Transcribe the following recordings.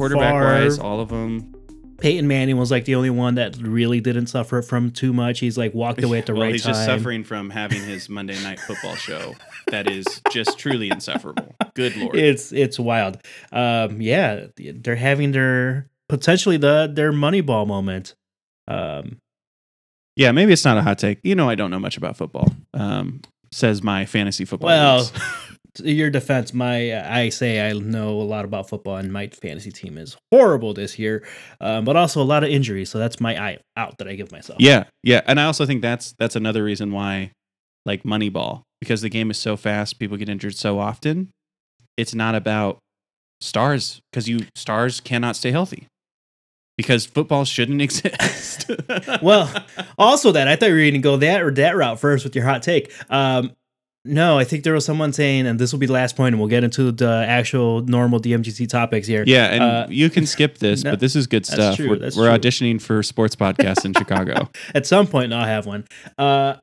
quarterback Favre. wise, all of them. Peyton Manning was like the only one that really didn't suffer from too much. He's like walked away at the well, right he's time. He's just suffering from having his Monday night football show that is just truly insufferable. Good lord. It's it's wild. Um, yeah, they're having their potentially the their Moneyball moment. Um, yeah, maybe it's not a hot take. You know, I don't know much about football. Um, says my fantasy football. Well, leagues. to your defense, my I say I know a lot about football, and my fantasy team is horrible this year, um, but also a lot of injuries. So that's my eye out that I give myself. yeah, yeah, and I also think that's that's another reason why, like Moneyball, because the game is so fast, people get injured so often. It's not about stars because you stars cannot stay healthy because football shouldn't exist. Well, also that I thought you were going to go that or that route first with your hot take. Um, no, I think there was someone saying, and this will be the last point, and we'll get into the actual normal DMGT topics here. Yeah, and Uh, you can skip this, no, but this is good that's stuff. true, we're we're auditioning for sports podcasts in Chicago. At some point, I'll have one. Uh,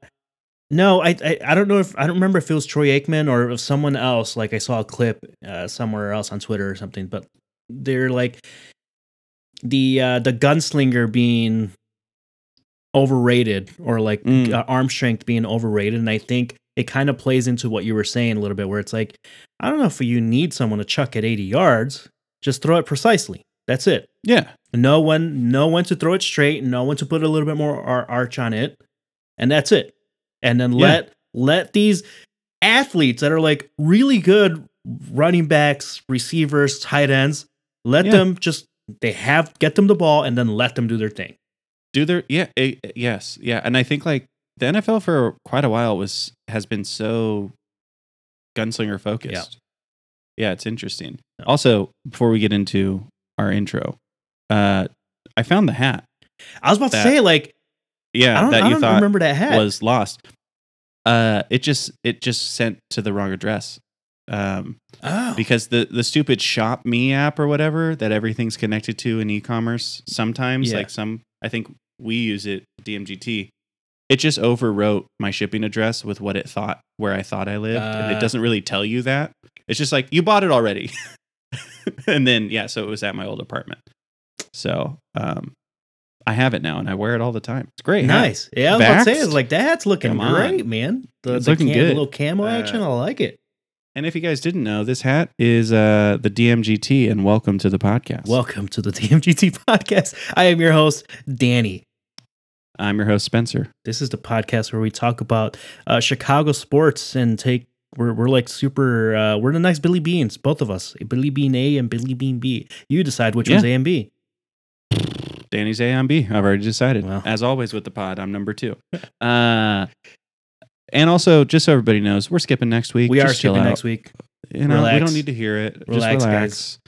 no, I, I I don't know if I don't remember if it was Troy Aikman or if someone else. Like I saw a clip uh, somewhere else on Twitter or something, but they're like the uh, the gunslinger being overrated or like Mm. uh, arm strength being overrated, and I think it kind of plays into what you were saying a little bit, where it's like I don't know if you need someone to chuck at eighty yards, just throw it precisely. That's it Yeah, No one, no one to throw it straight no one to put a little bit more arch on it and that's it and then Yeah. let let these athletes that are like really good running backs receivers tight ends let Yeah. them just they have get them the ball and then let them do their thing do their Yeah, eh, eh, yes, yeah, and I think like the NFL for quite a while was has been so gunslinger focused. Yeah, yeah it's interesting. Also, before we get into our intro, uh, I found the hat. i was about That to say like Yeah, i don't, that you thought remember that hat was lost. Uh, it just it just sent to the wrong address. Um, oh because the the stupid shop me app or whatever that everything's connected to in e-commerce sometimes Yeah. like some i think we use it dmgt it just overwrote my shipping address with what it thought where i thought i lived and Uh. it doesn't really tell you that. It's just like you bought it already. And then yeah so it was at my old apartment. So um i have it now and i wear it all the time. It's great nice. Yeah i was about to say it's like that's looking great man. The, It's the looking cam- good. little camo Uh, action i like it. and if you guys didn't know this hat is uh the dmgt and welcome to the podcast. Welcome to the DMGT podcast. I am your host, Danny. I'm your host spencer This is the podcast where we talk about uh, Chicago sports and take. We're, we're like super. Uh, we're the next Billy Beanes, both of us. Billy Beane A and Billy Beane B. You decide which one's A and B. Danny's A and B. I've already decided. Well. As always with the pod, I'm number two. uh, and also, just so everybody knows, we're skipping next week. We are Just chill skipping out. next week. You know, we don't need to hear it. Relax, just relax.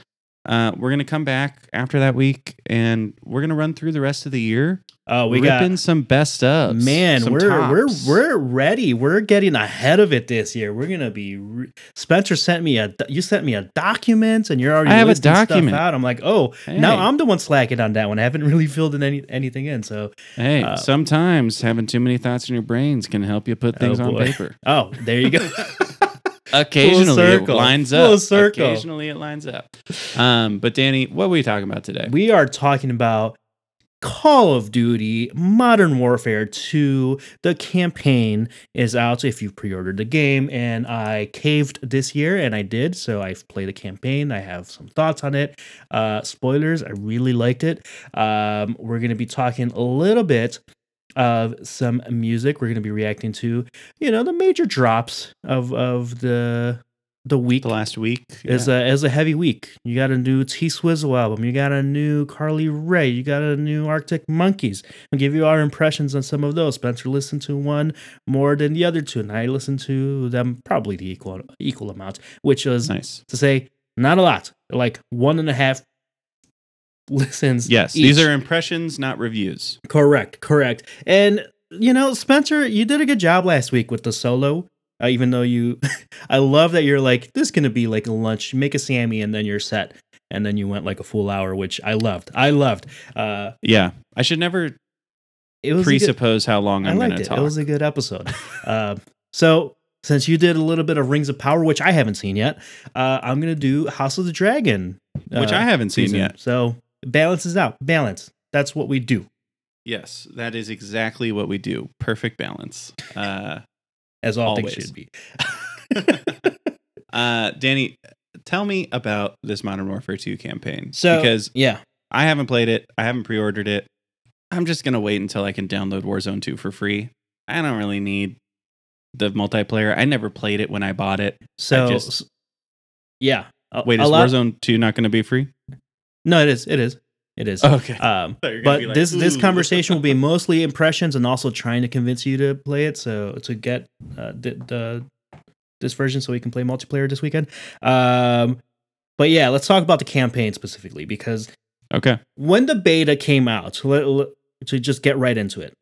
Uh, we're gonna come back after that week, and we're gonna run through the rest of the year. Oh, we ripping got some best of. man. We're tops. we're we're ready. We're getting ahead of it this year. We're gonna be. Re- Spencer sent me a. You sent me a document, and you're already. I have a document. out. I'm like, oh, Hey. now I'm the one slacking on that one. I haven't really filled in any anything in. So Hey, uh, sometimes having too many thoughts in your brains can help you put things Oh, on paper. Oh, there you go. Occasionally it lines up. Occasionally it lines up. Um, but Danny, what are we talking about today? we are talking about Call of Duty Modern Warfare 2. The campaign is out if you pre ordered the game, and I caved this year, and I did. So I've played the campaign. I have some thoughts on it. Uh, spoilers, I really liked it. Um, we're going to be talking a little bit of some music. We're going to be reacting to, you know, the major drops of, of the. The week the last week is a is a heavy week. You got a new T Swizzle album. You got a new Carly Rae. You got a new Arctic Monkeys. I'll give you our impressions on some of those. Spencer listened to one more than the other two, and I listened to them probably the equal equal amount, which was nice. to say not a lot, like one and a half listens. Yes, each. these are impressions, not reviews. correct, correct. And you know, Spencer, you did a good job last week with the solo. Uh, even though you, I love that you're like this is gonna be like a lunch. Make a Sammy and then you're set. And then you went like a full hour, which I loved. I loved. Uh, Yeah, I should never it was a good- presuppose how long I I'm going to it. talk. It was a good episode. um, so since you did a little bit of Rings of Power, which I haven't seen yet, uh, I'm gonna do House of the Dragon, which uh, I haven't seen season. yet. So balances out. Balance. That's what we do, Yes, that is exactly what we do. Perfect balance. Uh, as all Always. things should be. uh, Danny, tell me about this Modern Warfare 2 campaign. So because yeah, I haven't played it, I haven't pre-ordered it. I'm just gonna wait until I can download Warzone 2 for free. I don't really need the multiplayer. I never played it when I bought it. so just- yeah. A- Wait, a is lot- Warzone 2 not gonna be free? No, it is. It is. It is. Okay. Um, thought you were gonna but like, this this conversation will be mostly impressions and also trying to convince you to play it. So to get uh, the, the this version, so we can play multiplayer this weekend. Um, but yeah, let's talk about the campaign specifically because okay. when the beta came out, so let, let- to just get right into it,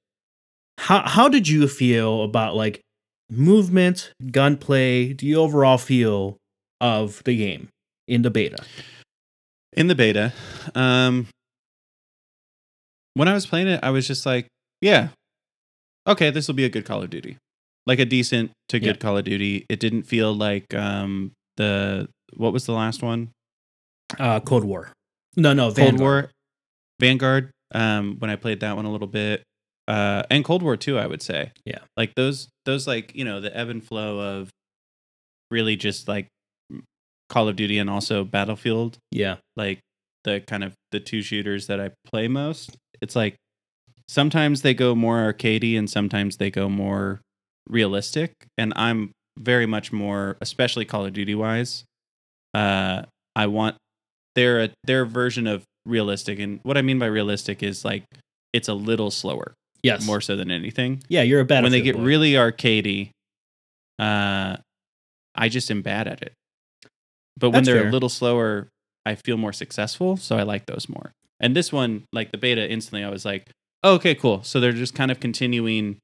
how how did you feel about like movement, gunplay, the overall feel of the game in the beta? in the beta um when i was playing it i was just like yeah okay this will be a good call of duty like a decent to good Yeah. call of duty it didn't feel like um the what was the last one Uh, Cold War. No, no, cold Vanguard. war vanguard um when i played that one a little bit uh and cold war too i would say Yeah. like those those like you know the ebb and flow of really just like call of duty and also battlefield Yeah, like the kind of the two shooters that I play most. It's like sometimes they go more arcadey and sometimes they go more realistic. And I'm very much more, especially Call of Duty wise. Uh, I want their their version of realistic, and what I mean by realistic is like it's a little slower, yes, more so than anything. Yeah, you're a bad. when they get really arcadey, uh, I just am bad at it. But when they're fair. a little slower, I feel more successful. So I like those more. And this one, like the beta, instantly I was like, oh, okay, cool. So they're just kind of continuing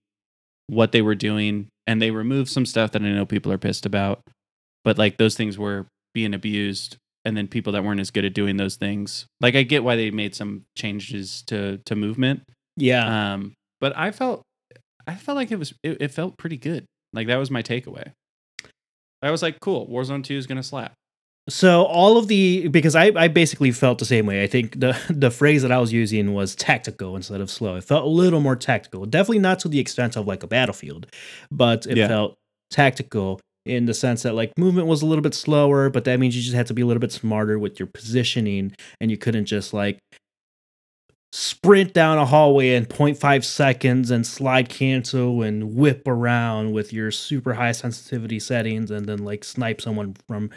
what they were doing, and they removed some stuff that I know people are pissed about. But like those things were being abused, and then people that weren't as good at doing those things. Like I get why they made some changes to to movement, yeah. um, but I felt I felt like it was it, it felt pretty good. Like that was my takeaway. I was like, cool, Warzone 2 is gonna slap. So all of the because I, I basically felt the same way. I think the the phrase that I was using was tactical instead of slow. It felt a little more tactical. Definitely not to the extent of like a battlefield, but it Yeah. felt tactical in the sense that like movement was a little bit slower, but that means you just had to be a little bit smarter with your positioning and you couldn't just like sprint down a hallway in 0.5 seconds and slide cancel and whip around with your super high sensitivity settings and then like snipe someone from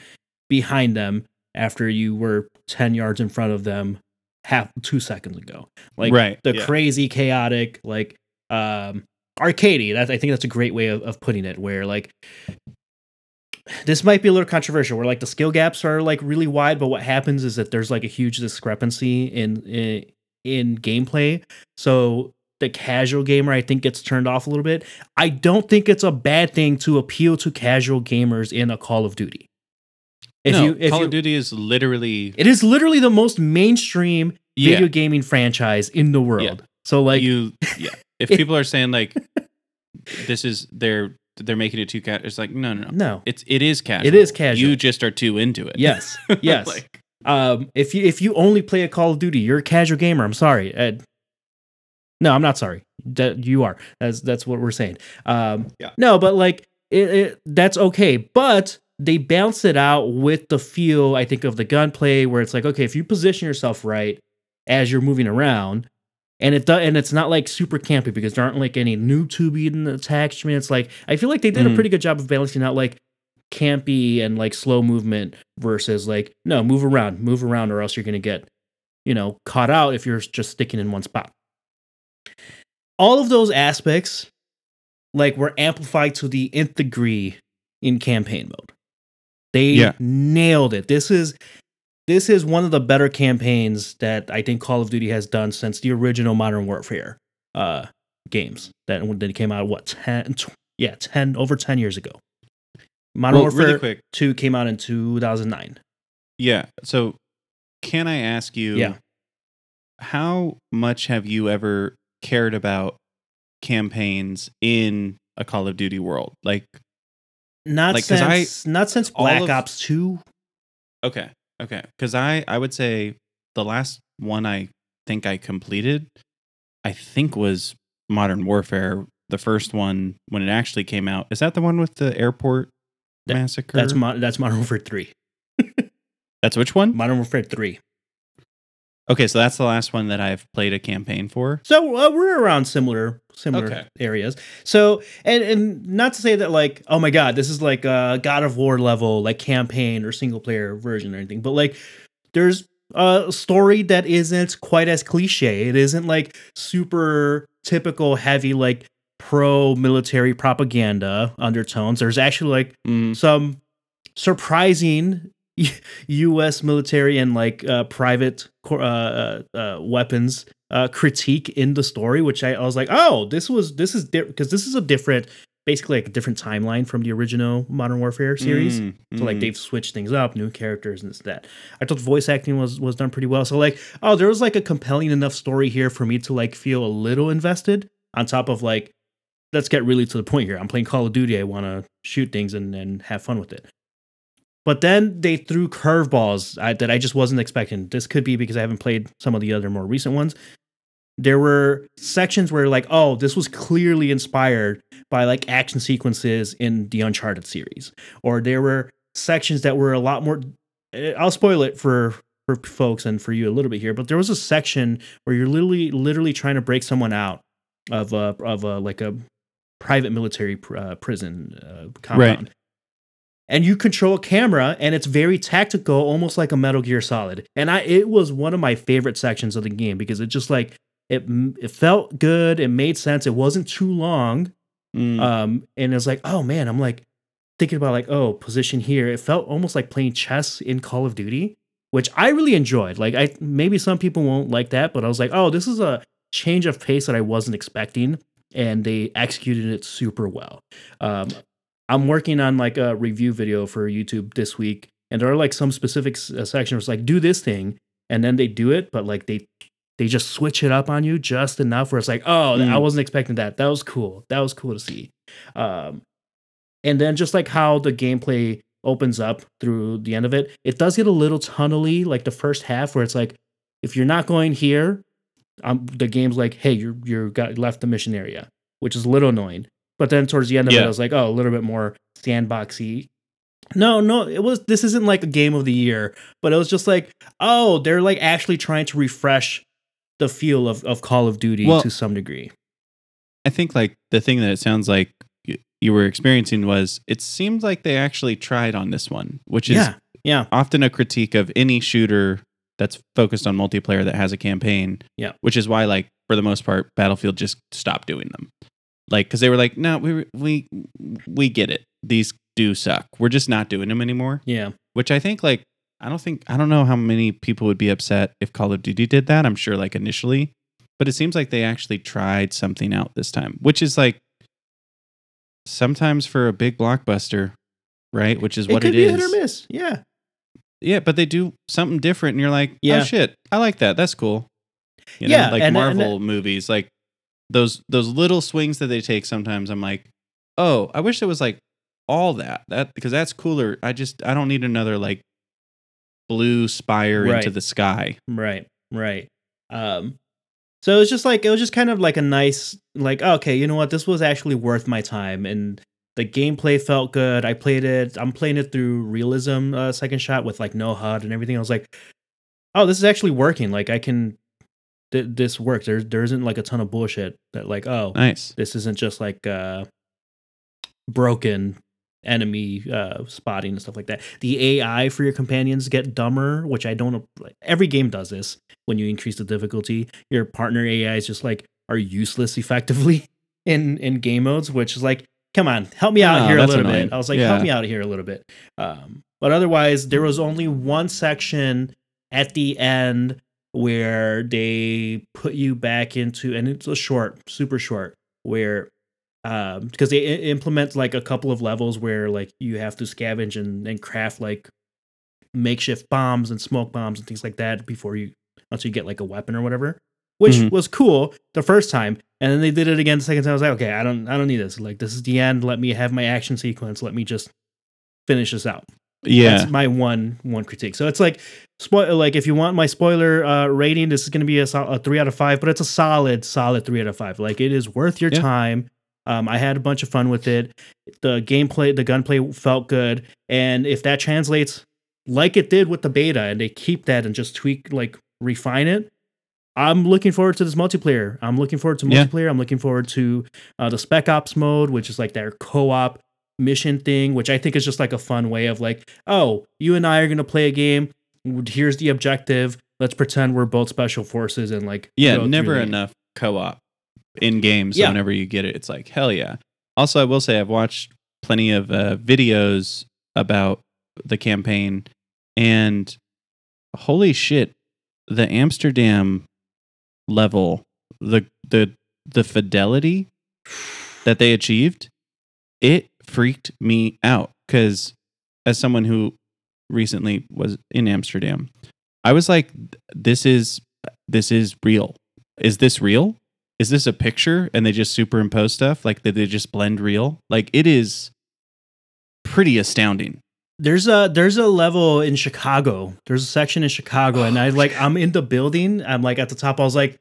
behind them after you were 10 yards in front of them half two seconds ago. Like Right, the yeah. crazy chaotic like um arcadey that i think that's a great way of, of putting it where like this might be a little controversial where like the skill gaps are like really wide but what happens is that there's like a huge discrepancy in in, in gameplay. So the casual gamer i think gets turned off a little bit. I don't think it's a bad thing to appeal to casual gamers in a call of duty if no, you if Call you of Duty is literally it is literally the most mainstream yeah, video gaming franchise in the world so like you yeah. If If- people are saying like this is they're they're making it too cat, it's like no no no. no It's it is casual. It is casual. You just are too into it. yes yes like, um if you if you only play a call of duty you're a casual gamer i'm sorry Ed. no i'm not sorry that you are that's that's what we're saying um Yeah. no but like it, it that's okay but they balance it out with the feel i think of the gunplay where it's like okay if you position yourself right as you're moving around and it does, and it's not like super campy because there aren't like any new tube tubing attachments. Like I feel like they did a Mhm. pretty good job of balancing out like campy and like slow movement versus like no move around, move around, or else you're gonna get you know caught out if you're just sticking in one spot. All of those aspects like were amplified to the nth degree in campaign mode. They Yeah. nailed it. This is this is one of the better campaigns that I think Call of Duty has done since the original Modern Warfare uh, games that they came out. What ten? Tw- yeah, ten over ten years ago. Modern well, Warfare really quick. Two came out in two thousand nine. Yeah. So can I ask you Yeah. how much have you ever cared about campaigns in a Call of Duty world? Like not Like, 'cause I- since not since Black of- Ops Two. Okay. Okay. Because I I would say the last one I think I completed, I think was Modern Warfare. The first one when it actually came out. Is that the one with the airport That- massacre? That's mo- that's Modern Warfare Three. That's which one? Modern Warfare Three. Okay, so that's the last one that I've played a campaign for. So uh, we're around similar similar Okay. areas. So and and not to say that like oh my god this is like a God of War level like campaign or single player version or anything, but like there's a story that isn't quite as cliche. It isn't like super typical heavy like pro military propaganda undertones. There's actually like Mm, some surprising U.S. military and like uh, private uh, uh, uh, weapons uh, critique in the story, which I, I was like, oh, this was this is because this is a different, basically like a different timeline from the original Modern Warfare series. mm, So like mm. they've switched things up, new characters and this that. I thought the voice acting was was done pretty well. So like, oh, there was like a compelling enough story here for me to like feel a little invested. On top of like, let's get really to the point here. I'm playing Call of Duty. I want to shoot things and and have fun with it. But then they threw curveballs that I just wasn't expecting. This could be because I haven't played some of the other more recent ones. There were sections where like, oh, this was clearly inspired by like action sequences in the Uncharted series, or there were sections that were a lot more. eh, I'll spoil it for for folks and for you a little bit here, but there was a section where you're literally literally trying to break someone out of a of a like a private military pr- uh, prison uh, compound. And you control a camera, and it's very tactical, almost like a Metal Gear Solid. And I, it was one of my favorite sections of the game because it just like it, it felt good, it made sense, it wasn't too long, Mm. um, and it was like, oh man, I'm like thinking about like, oh, position here. It felt almost like playing chess in Call of Duty, which I really enjoyed. Like, I maybe some people won't like that, but I was like, oh, this is a change of pace that I wasn't expecting, and they executed it super well. Um, I'm working on like a review video for YouTube this week, and there are like some specific uh, sections like do this thing, and then they do it, but like they they just switch it up on you just enough where it's like, oh, I Mm. wasn't expecting that. That was cool. That was cool to see. Um, and then just like how the gameplay opens up through the end of it, it does get a little tunnely, like the first half, where it's like, if you're not going here, um, the game's like, hey, you're you're got left the mission area, which is a little annoying. But then towards the end of it, I was like, oh, a little bit more sandboxy. No, no, it was. This isn't like a game of the year, but it was just like, oh, they're like actually trying to refresh the feel of, of Call of Duty Well- to some degree. I think like the thing that it sounds like you were experiencing was it seemed like they actually tried on this one, which is Yeah, yeah, often a critique of any shooter that's focused on multiplayer that has a campaign. Yeah. Which is why, like, for the most part, Battlefield just stopped doing them. Like, because they were like, no, we we we get it. These do suck. We're just not doing them anymore. yeah. Which I think, like, I don't think I don't know how many people would be upset if Call of Duty did that. I'm sure, like initially, but it seems like they actually tried something out this time, which is like sometimes for a big blockbuster, right? Which is It what could it be is. hit or miss. Yeah, Yeah, but they do something different, and you're like, oh, Yeah. oh shit, I like that. That's cool. You Yeah, know, like and- and- Marvel movies, like those those little swings that they take. Sometimes I'm like, oh, I wish it was like all that that because that's cooler. I just I don't need another like blue spire Right. into the sky. right, right. Um, so it was just like it was just kind of like a nice, like okay, you know what, this was actually worth my time, and the gameplay felt good. I played it. I'm playing it through realism uh, second shot with like no HUD and everything. I was like, oh, this is actually working. Like I can, th- this works. There there isn't like a ton of bullshit that like oh Nice. this isn't just like uh broken enemy uh spotting and stuff like that the ai for your companions get dumber which i don't like every game does this when you increase the difficulty your partner ai is just like are useless effectively in in game modes which is like come on help me out Oh, here a little annoying. bit i was like help me out here a little bit um but otherwise there was only one section at the end where they put you back into and it's a short super short where um because they i- implement like a couple of levels where like you have to scavenge and, and craft like makeshift bombs and smoke bombs and things like that before you until you get like a weapon or whatever which Mhm. was cool the first time And then they did it again the second time. I was like, okay, I don't I don't need this. Like this is the end. Let me have my action sequence. Let me just finish this out. Yeah. That's my one one critique. So it's like spoil like if you want my spoiler uh, rating, this is going to be a, a three out of five, but it's a solid solid three out of five. Like it is worth your Yeah. time. Um, I had a bunch of fun with it. The gameplay, the gunplay felt good, and if that translates like it did with the beta, and they keep that and just tweak like refine it. I'm looking forward to this multiplayer. I'm looking forward to Yeah. multiplayer. I'm looking forward to uh, the Spec Ops mode, which is like their co-op mission thing, which I think is just like a fun way of like, oh, you and I are gonna play a game. Here's the objective. Let's pretend we're both special forces and like Yeah, never enough co-op in games. Yeah. Whenever you get it, it's like hell yeah. Also, I will say I've watched plenty of uh, videos about the campaign, and holy shit, the Amsterdam level, the the the fidelity that they achieved, it freaked me out because as someone who recently was in Amsterdam, I was like, this is this is real. Is this real? Is this a picture and they just superimpose stuff? Like did they just blend real? Like it is pretty astounding. There's a there's a level in Chicago. There's a section in Chicago, and Oh, I like I'm in the building. I'm like at the top. I was like,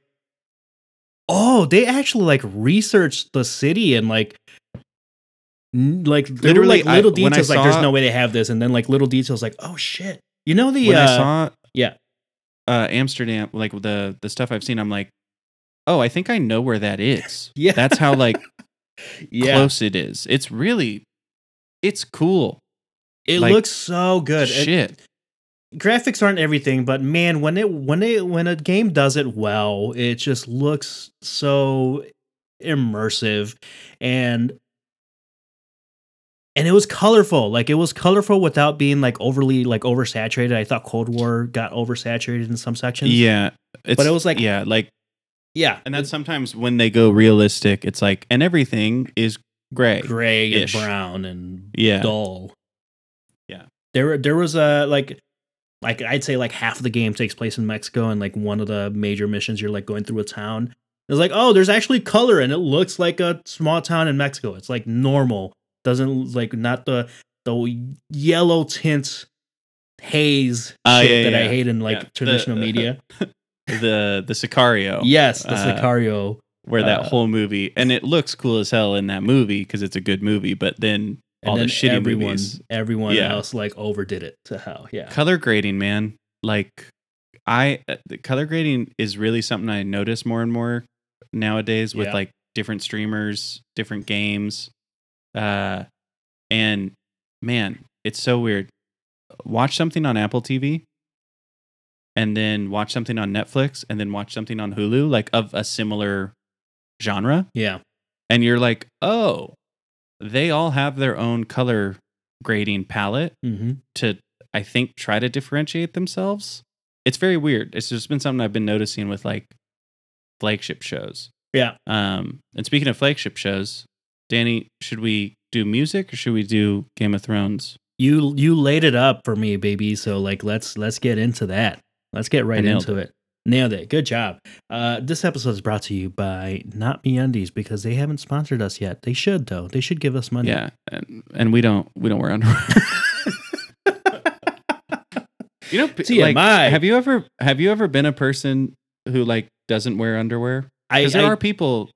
oh, they actually like researched the city and like. Like Literally, like little I- details, like there's no way they have this, and then like little details, like oh shit, you know the when uh, I saw yeah. uh Amsterdam, like the the stuff I've seen, I'm like, oh, I think I know where that is. Yeah. That's how like yeah, close it is. It's really it's cool. it like, looks so good. It- Shit. graphics aren't everything, but man, when it when it when a game does it well, it just looks so immersive and and it was colorful. Like it was colorful without being like overly like oversaturated. I thought Cold War got oversaturated in some sections. Yeah. It's, But it was like- yeah, like Yeah. and that's sometimes when they go realistic, it's like and everything is gray. gray and brown and Yeah. dull. Yeah. There there was a like like I'd say like half of the game takes place in Mexico and like one of the major missions you're like going through a town. It's like, oh, there's actually color and it looks like a small town in Mexico. It's like normal. Doesn't like not the the yellow tint haze shit yeah, that I hate in like Yeah, the- traditional media. the the Sicario. yes, the uh, Sicario. Where that uh, whole movie and it looks cool as hell in that movie because it's a good movie, but then all the shitty everyone, movies. everyone Yeah. else like overdid it to hell. Yeah. color grading man like i uh, the color grading is really something i notice more and more nowadays with Yeah. like different streamers different games uh and man it's so weird watch something on apple tv and then watch something on netflix and then watch something on hulu like of a similar genre Yeah. and you're like oh they all have their own color grading palette Mm-hmm. to I think try to differentiate themselves. It's very weird. It's just been something I've been noticing with like flagship shows. Yeah. Um, and speaking of flagship shows, Danny, should we do music or should we do Game of Thrones? You you laid it up for me, baby. So like let's let's get into that. Let's get right into it. Nailed it. Good job. Uh, this episode is brought to you by Not MeUndies because they haven't sponsored us yet. They should though. They should give us money. Yeah, and, and we don't we don't wear underwear. you know, p- like, TMI. have you ever have you ever been a person who like doesn't wear underwear? I Because there I, are people.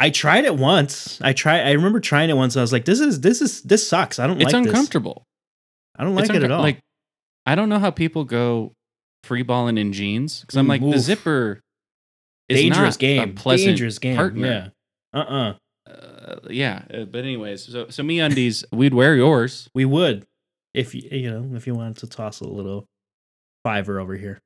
I tried it once. I try. I remember trying it once. I was like, this is this is this sucks. I don't It's like this. It's uncomfortable. I don't like It's it at all. Like, I don't know how people go free balling in jeans because I'm like Mm, the zipper is dangerous not game. a pleasant dangerous game. partner. Yeah. Uh uh Uh, yeah, uh, but anyways, so so MeUndies, we'd wear yours. We would if you you know if you wanted to toss a little fiver over here.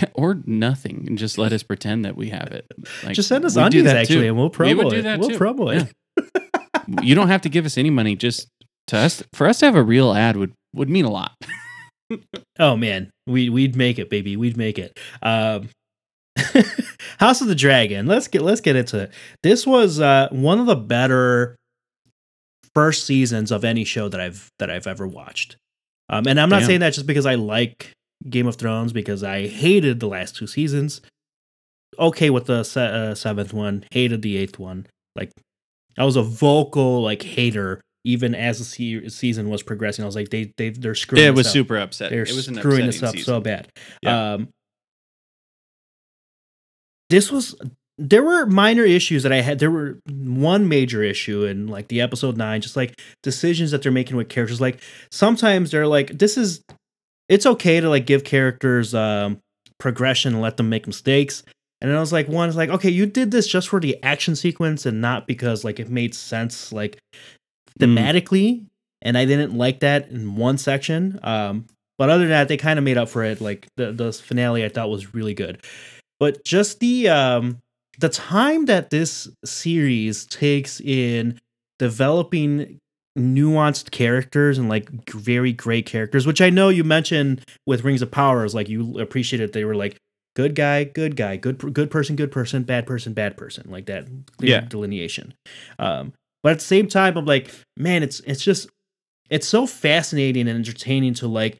Yeah, or nothing, and just let us pretend that we have it. Like, Just send us that actually, too. and we'll promo We would do it. that we'll too. promo it. you don't have to give us any money. Just to us, for us to have a real ad would would mean a lot. Oh man, we we'd make it, baby. We'd make it. Um, House of the Dragon. Let's get let's get into it. This was uh, one of the better first seasons of any show that I've that I've ever watched. Um, and I'm not Damn. saying that just because I like Game of Thrones, because I hated the last two seasons. okay with the se- uh, seventh one, hated the eighth one. Like I was a vocal like hater even as the se- season was progressing. I was like, they they they're screwing. it this was up. super upset. They're it was an screwing this up so bad. Yeah. Um, this was there were minor issues that I had. There were one major issue in like the episode nine, just like decisions that they're making with characters. Like sometimes they're like, this is it's okay to like give characters um progression and let them make mistakes. And then I was like, one is like, okay, you did this just for the action sequence and not because like it made sense like Mm. thematically. And I didn't like that in one section. Um, but other than that, they kind of made up for it. Like the the finale, I thought was really good. But just the um the time that this series takes in developing nuanced characters and like very great characters, which I know you mentioned with Rings of Power, is like you appreciated they were like good guy, good guy, good good person, good person, bad person, bad person, like that clear Yeah. delineation. Um, but at the same time, I'm like, man, it's it's just it's so fascinating and entertaining to like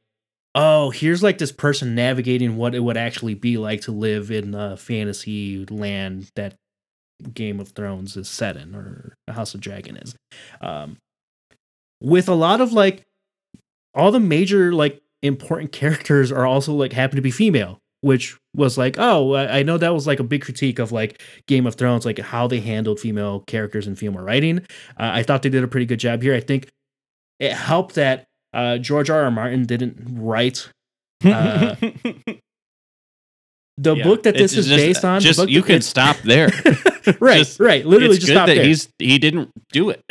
oh here's like this person navigating what it would actually be like to live in a fantasy land that game of thrones is set in or house of dragon is um with a lot of like all the major like important characters are also like happen to be female which was like oh i know that was like a big critique of like game of thrones like how they handled female characters and female writing uh, i thought they did a pretty good job here i think it helped that uh, George R. R. Martin didn't write Uh, the Yeah. book that this is just- based on. Just book you can stop there. right, Just- right. Literally, it's just good stop that there. he's he didn't do it.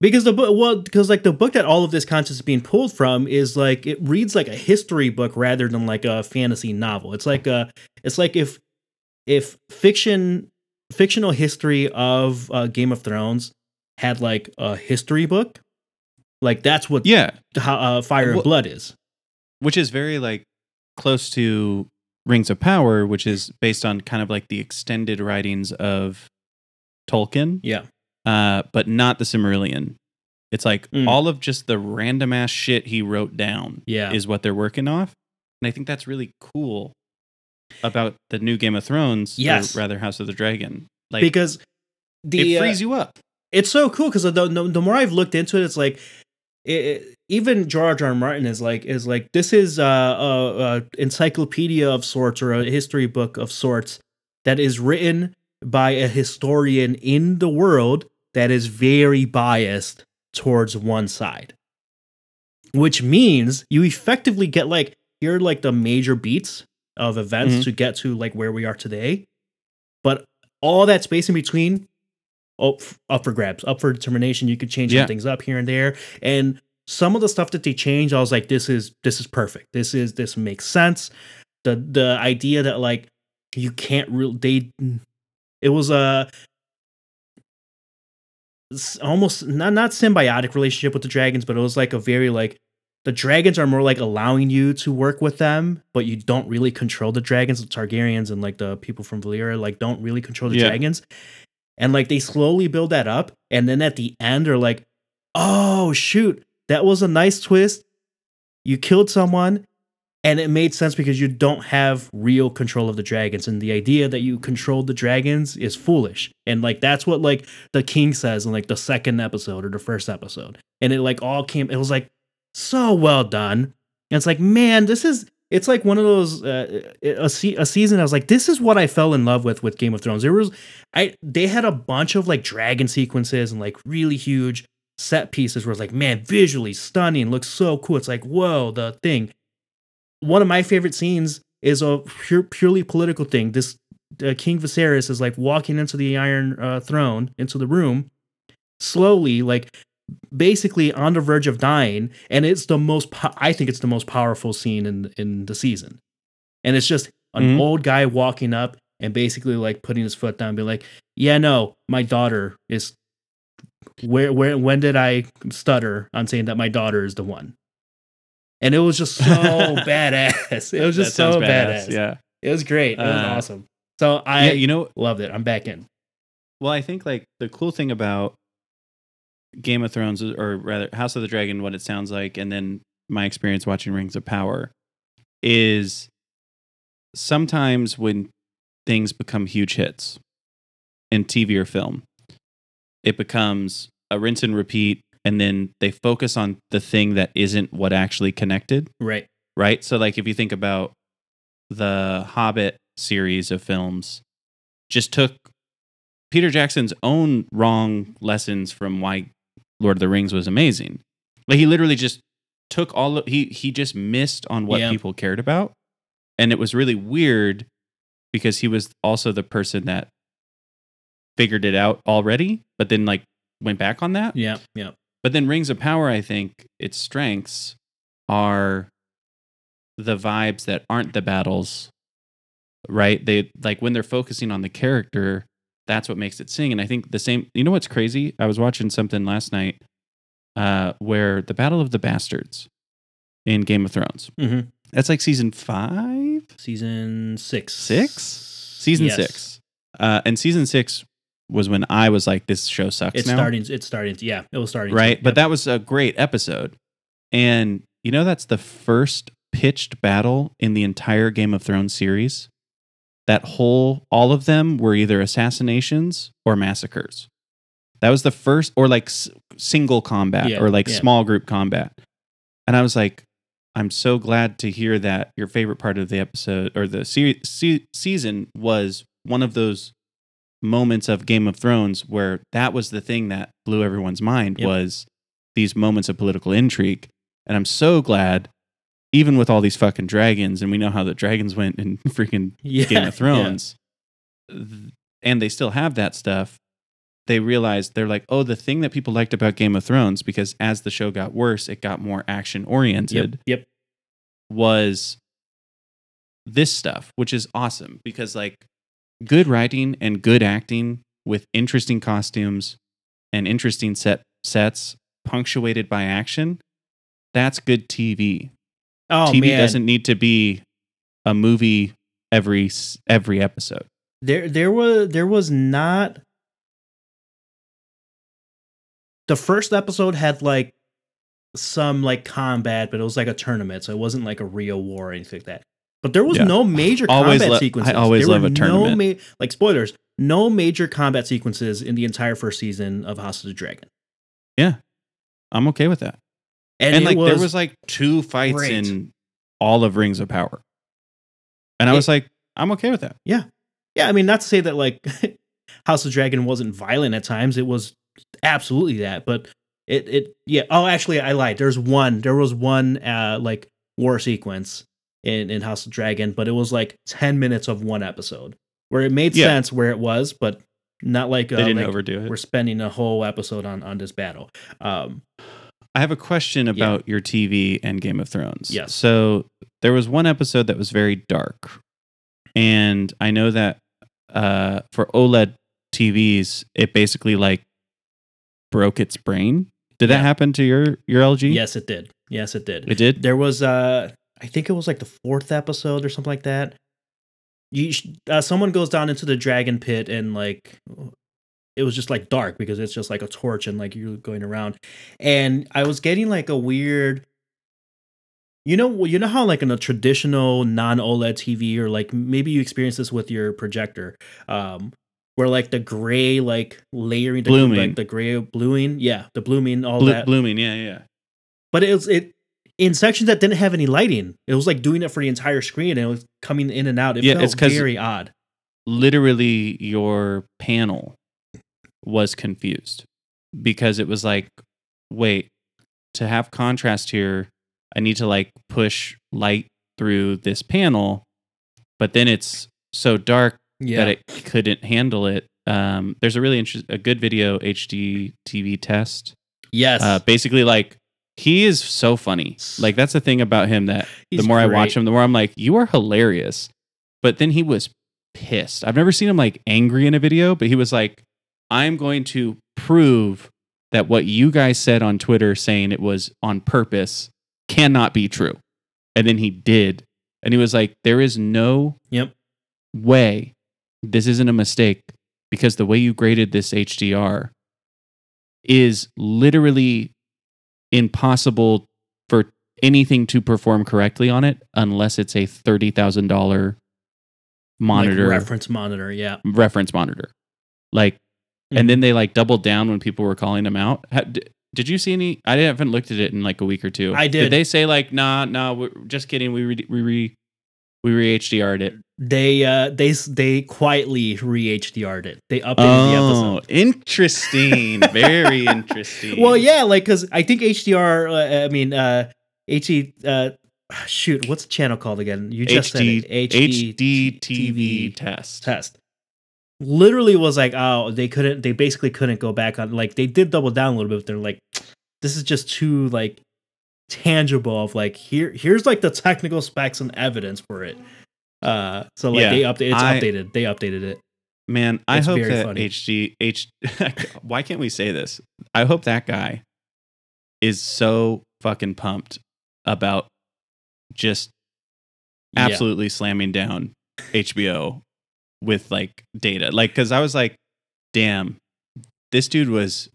Because the book, well, because like the book that all of this content is being pulled from is like it reads like a history book rather than like a fantasy novel. It's like a, it's like if if fiction fictional history of uh, Game of Thrones had like a history book, like that's what yeah, how, uh, Fire and Blood is. which is very like close to Rings of Power, which is based on kind of like the extended writings of Tolkien, Yeah. Uh, but not the Silmarillion. It's like Mm. all of just the random ass shit he wrote down Yeah. is what they're working off, and I think that's really cool about the new Game of Thrones, Yes. or rather House of the Dragon. Like because the it uh, frees you up. it's so cool because the, the the more I've looked into it, it's like it, it- even George R. R. Martin is like is like this is uh, a, a encyclopedia of sorts or a history book of sorts that is written by a historian in the world that is very biased towards one side, which means you effectively get like here are like the major beats of events Mhm. to get to like where we are today, but all that space in between up, up for grabs, up for determination. You could change some things up here and there. And some of the stuff that they changed, I was like, this is this is perfect. This is this makes sense. The the idea that like you can't really they it was a s- almost not not symbiotic relationship with the dragons, but it was like a very like the dragons are more like allowing you to work with them, but you don't really control the dragons. The Targaryens and like the people from Valyria like don't really control the Yeah. dragons. And like they slowly build that up, and then at the end are like, oh shoot, that was a nice twist. You killed someone, and it made sense because you don't have real control of the dragons, and the idea that you controlled the dragons is foolish. And like that's what like the king says in like the second episode or the first episode, and it like all came. It was like so well done. And it's like, man, this is it's like one of those uh, a, se- a season. I was like, this is what I fell in love with with Game of Thrones. There was, I they had a bunch of like dragon sequences and like really huge set pieces where it's like, man, visually stunning, looks so cool. It's like, whoa, the thing. One of my favorite scenes is a pure, purely political thing. This uh, King Viserys is like walking into the Iron uh, Throne, into the room, slowly, like basically on the verge of dying, and it's the most. Po- I think it's the most powerful scene in in the season, and it's just an Mhm. old guy walking up and basically like putting his foot down, and be like, "Yeah, no, my daughter is." Where where when did I stutter on saying that my daughter is the one? And it was just so badass. It was just That so badass. Yeah. It was great. It was Uh, awesome. So I yeah, you know, loved it. I'm back in. Well, I think like the cool thing about Game of Thrones, or rather House of the Dragon, what it sounds like, and then my experience watching Rings of Power is sometimes when things become huge hits in TV or film, it becomes a rinse and repeat, and then they focus on the thing that isn't what actually connected, Right. right? So, like, if you think about the Hobbit series of films, just took Peter Jackson's own wrong lessons from why Lord of the Rings was amazing. Like, he literally just took all of, he he just missed on what Yeah. people cared about, and it was really weird because he was also the person that figured it out already, but then like went back on that. Yeah. Yeah. But then Rings of Power, I think its strengths are the vibes that aren't the battles, right? They like when they're focusing on the character, that's what makes it sing. And I think the same, you know what's crazy? I was watching something last night uh, where the Battle of the Bastards in Game of Thrones, Mm-hmm. that's like season five, Season six. Six? season Yes. six. Uh, and season six was when I was like, this show sucks It's now. starting. It's starting. To, yeah, it was starting. to, right? But yep. that was a great episode. And you know, that's the first pitched battle in the entire Game of Thrones series. That whole, all of them were either assassinations or massacres. That was the first, or like s- single combat Yeah, or like yeah. small group combat. And I was like, I'm so glad to hear that your favorite part of the episode or the se- se- season was one of those moments of Game of Thrones where that was the thing that blew everyone's mind Yep. was these moments of political intrigue. And I'm so glad, even with all these fucking dragons, and we know how the dragons went in freaking yeah, Game of Thrones, th- and they still have that stuff. They realized they're like, oh, the thing that people liked about Game of Thrones, because as the show got worse, it got more action oriented Yep. Yep. was this stuff, which is awesome because like good writing and good acting with interesting costumes and interesting set sets punctuated by action, that's good TV. Oh TV man, doesn't need to be a movie every every episode. there there was there was not the first episode had like some like combat, but it was like a tournament, so it wasn't like a real war or anything like that. But there was Yeah. no major Always combat lo- I sequences. always there love were a tournament. No ma- like spoilers, no major combat sequences in the entire first season of House of the Dragon. Yeah, I'm okay with that. And, And, like was, there was like two fights great. in all of Rings of Power. And I It- was like, I'm okay with that. Yeah, yeah, I mean, not to say that like House of Dragon wasn't violent at times. It was absolutely that, but it it yeah. Oh, actually, I lied. There's one. There was one uh like war sequence in in House of Dragon, but it was like ten minutes of one episode where it made Yeah. sense where it was, but not like, uh, They didn't like overdo it. we're spending a whole episode on on this battle. Um, I have a question about your TV and Game of Thrones. Yes. So there was one episode that was very dark. And I know that uh, for OLED TVs, it basically like broke its brain. Did that happen to your your LG? yes, it did. Yes, it did. It did? there was uh i think it was like the fourth episode or something like that you sh- uh, someone goes down into the dragon pit and like it was just like dark because it's just like a torch and like you're going around and i was getting like a weird you know you know how like in a traditional non-oled tv or like maybe you experience this with your projector um where like the gray like layering the, Blooming. like the gray bluing yeah the blooming all that blooming, yeah, yeah. but it was it in sections that didn't have any lighting. It was like doing it for the entire screen, and it was coming in and out. It Yeah, felt it's very odd. Literally your panel was confused because it was like, wait, to have contrast here, I need to like push light through this panel, but then it's so dark Yeah, that it couldn't handle it. Um, there's a really interesting, a good video HD TV test. yes, Uh, basically, like he is so funny. Like that's the thing about him that He's the more I watch him, the more I'm like, you are hilarious. But then he was pissed. I've never seen him like angry in a video, but he was like, I'm going to prove that what you guys said on Twitter saying it was on purpose cannot be true. And then he did. And he was like, there is no Yep. way this isn't a mistake because the way you graded this HDR is literally impossible for anything to perform correctly on it unless it's a $30,000 monitor Like reference monitor. Yeah. reference monitor. Like, Mhm. and then they like doubled down when people were calling them out. Ha- d- Did you see any? I haven't looked at it in like a week or two. I did. Did they say like, nah, nah, we're just kidding. We re- we re- we re HDR'd it. They uh they they quietly re HDR'd it. They updated the episode. Oh, interesting. Very interesting. Well, yeah, like because I think HDR. Uh, I mean, uh, HD. Uh, shoot, what's the channel called again? You just HD, said it. HD, HDTVTest. test. Literally was like, oh, they couldn't. They basically couldn't go back on. Like they did double down a little bit. But they're like, this is just too like tangible. Of like here, here's like the technical specs and evidence for it. Uh, so like Yeah, they updated. It's I- updated. They updated it. Man, I It's hope that funny. HD H. why can't we say this? I hope that guy is so fucking pumped about just Yeah. absolutely slamming down HBO with like data. Like, because I was like, damn, this dude was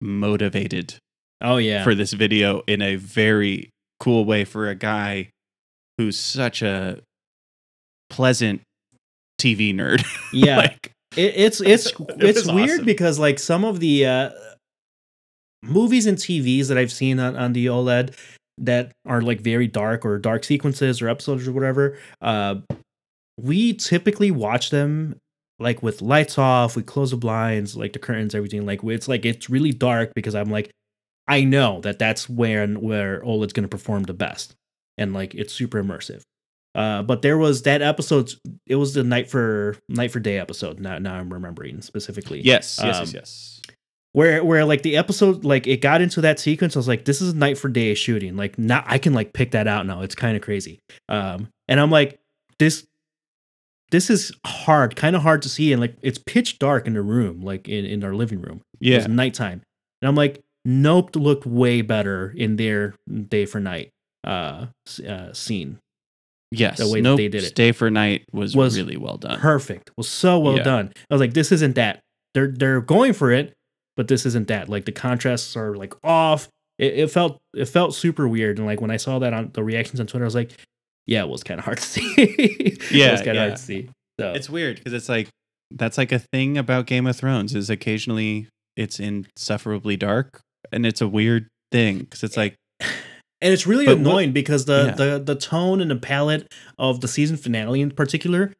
motivated Oh yeah. for this video in a very cool way for a guy who's such a pleasant TV nerd. yeah. like, It, it's it's It it's weird awesome. because like some of the uh, movies and TVs that I've seen on, on the OLED that are like very dark or dark sequences or episodes or whatever, uh, we typically watch them like with lights off. We close the blinds, like the curtains, everything. Like it's like it's really dark because I'm like, I know that that's where where OLED's going to perform the best, and like it's super immersive. Uh, but there was that episode. It was the night for night for day episode. Now, now I'm remembering specifically. yes, yes, Um, yes, yes. Where where like the episode like it got into that sequence. I was like, this is night for day shooting. Like now I can like pick that out now. It's kind of crazy. Um, and I'm like, this this is hard, kind of hard to see, and like it's pitch dark in the room, like in in our living room. It Yeah. was nighttime, and I'm like, Nope looked way better in their day for night uh, uh scene. Yes. the way that nope, they did it. Stay for night was, Was really well done. perfect. Was so well Yeah. done. I was like, this isn't that. They're they're going for it, but this isn't that. Like the contrasts are like off. It, it felt it felt super weird. And like when I saw that on the reactions on Twitter, I was like, yeah, it was kind of hard to see. it Yeah, was kind of yeah. hard to see. So It's weird because it's like that's like a thing about Game of Thrones is occasionally it's insufferably dark, and it's a weird thing because it's like and it's really But what- annoying because the, Yeah. the the tone and the palette of the season finale in particular,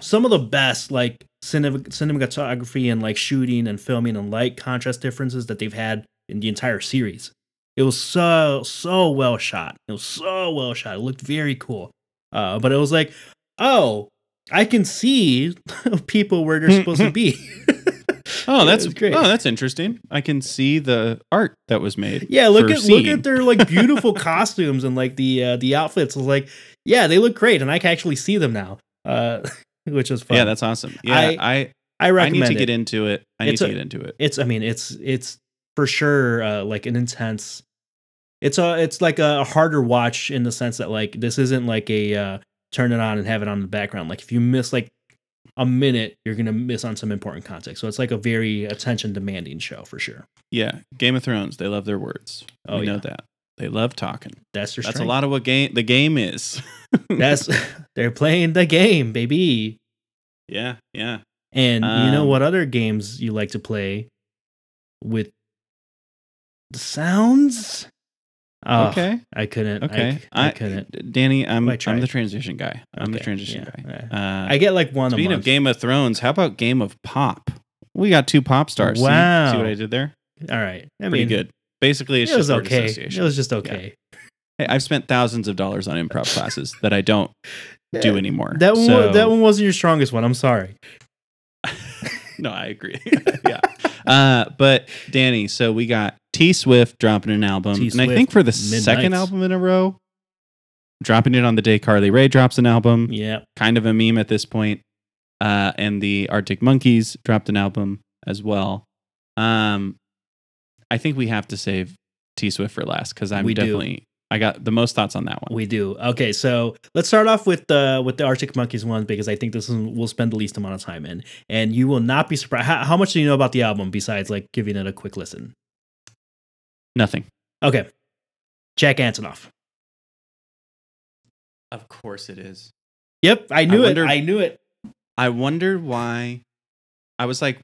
some of the best like cine- cinematography and like shooting and filming and light contrast differences that they've had in the entire series. It was so so well shot. It was so well shot. It looked very cool. Uh, but it was like, oh, I can see people where they're supposed to be. oh that's great. oh that's interesting. I can see the art that was made. Yeah, look at look at their like beautiful costumes and like the uh, the outfits. I was like, yeah, they look great, and I can actually see them now, uh, which was fun. Yeah, that's awesome. Yeah, I- I I, I need to it. get into it. I need It's to a- get into it. It's I mean it's it's for sure uh, like an intense. It's a it's like a harder watch in the sense that like this isn't like a uh, turn it on and have it on in the background. Like if you miss like a minute, you're gonna miss on some important context. So it's like a very attention demanding show for sure. Yeah, Game of Thrones. They love their words. Oh, we know that. They love talking. That's their That's a lot of what game the game is. That's they're playing the game, baby. yeah, yeah. And you know Um, what other games you like to play with the sounds? Oh, okay. I couldn't. Okay. I, I couldn't. Danny, I'm I'm the transition guy. I'm the transition yeah, guy. Uh, I get like one speaking of Game of Thrones, how about Game of Pop? We got two pop stars. See- See, what I did there? All right. I Pretty mean, good. Basically, it's it was just word okay. It was just okay. Hey, I've spent thousands of dollars on improv classes that I don't do anymore. That one. So- that one wasn't your strongest one. I'm sorry. no, I agree. yeah. Uh, but Danny, so we got T Swift dropping an album, T and I think for the second album in a row, dropping it on the day Carly Rae drops an album. Yeah. Kind of a meme at this point. Uh, and the Arctic Monkeys dropped an album as well. Um, I think we have to save T Swift for last because I'm We definitely I got the most thoughts on that one. We do. Okay, so let's start off with the with the Arctic Monkeys one because I think this is we'll spend the least amount of time in, and you will not be surprised. How, how much do you know about the album besides like giving it a quick listen? Nothing. Okay, Jack Antonoff. Of course it is. Yep, I knew wonder- it. I knew it. I wonder why. I was like,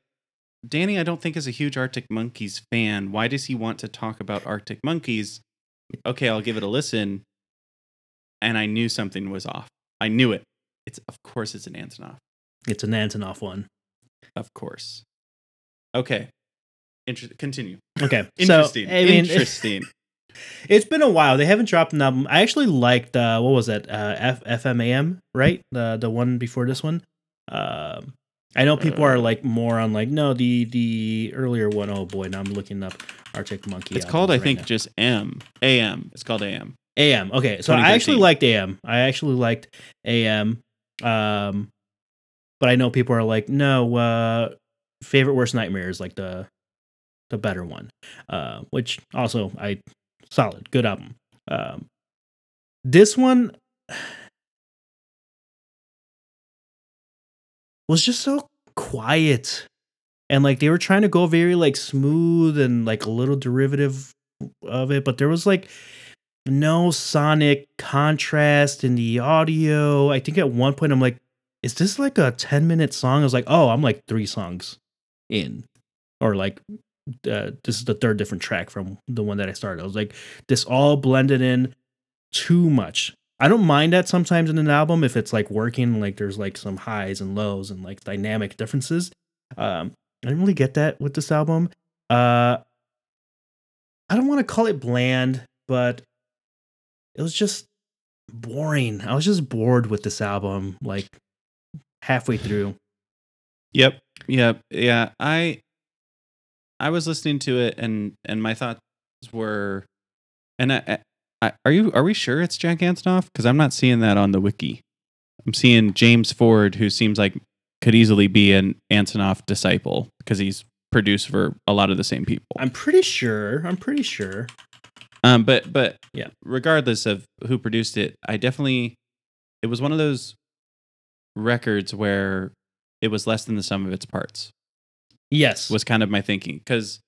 Danny, I don't think is a huge Arctic Monkeys fan. Why does he want to talk about Arctic Monkeys? Okay, I'll give it a listen. And I knew something was off. I knew it. It's of course it's an Antonoff. It's an Antonoff one. Of course. Okay. Inter- continue. Okay. Interesting. So, I mean, Interesting. It's been a while. They haven't dropped an album. I actually liked uh, what was that? Uh, F- FMAM, right? The the one before this one. Um, I know people are like more on like no the the earlier one. Oh boy, now I'm looking up Arctic Monkey. it's called, I right think, now. just M. AM. It's called AM. AM. Okay, so I actually liked AM. I actually liked AM. Um, but I know people are like, no, uh, favorite worst nightmare is like the the better one. Uh, which also I solid, good album. Um, this one was just so quiet. And like they were trying to go very like smooth and like a little derivative of it but there was like no sonic contrast in the audio. I think at one point i'm like is this like a 10 minute song? I was like oh i'm like three songs in. Or like uh, this is the third different track from the one that i started. I was like this all blended in too much i don't mind that sometimes in an album if it's like working like there's like some highs and lows and like dynamic differences um i didn't really get that with this album uh i don't want to call it bland but it was just boring i was just bored with this album like halfway through Yep. Yep. Yeah. I I was listening to it and and my thoughts were and I, I are you are we sure it's Jack Antonoff? Because I'm not seeing that on the wiki. I'm seeing James Ford, who seems like could easily be an Antonoff disciple because he's produced for a lot of the same people. i'm pretty sure i'm pretty sure Um, but but Yeah. regardless of who produced it, I definitely it was one of those records where it was less than the sum of its parts. yes Was kind of my thinking because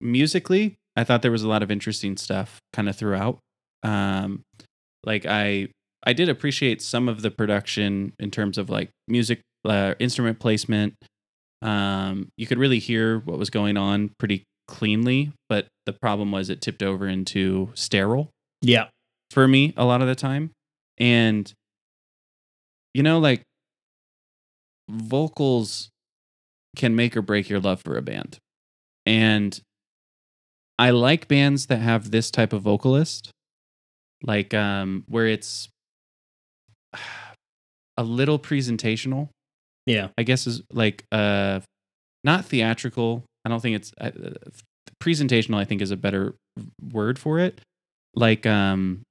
musically, I thought there was a lot of interesting stuff kind of throughout. Um, like I I did appreciate some of the production in terms of like music, uh, instrument placement. Um, you could really hear what was going on pretty cleanly, but the problem was it tipped over into sterile yeah for me a lot of the time. And, you know, like vocals can make or break your love for a band. And I like bands that have this type of vocalist, like um, where it's a little presentational. yeah I guess is like uh, not theatrical. I don't think it's uh, presentational. I think is a better word for it. Like um,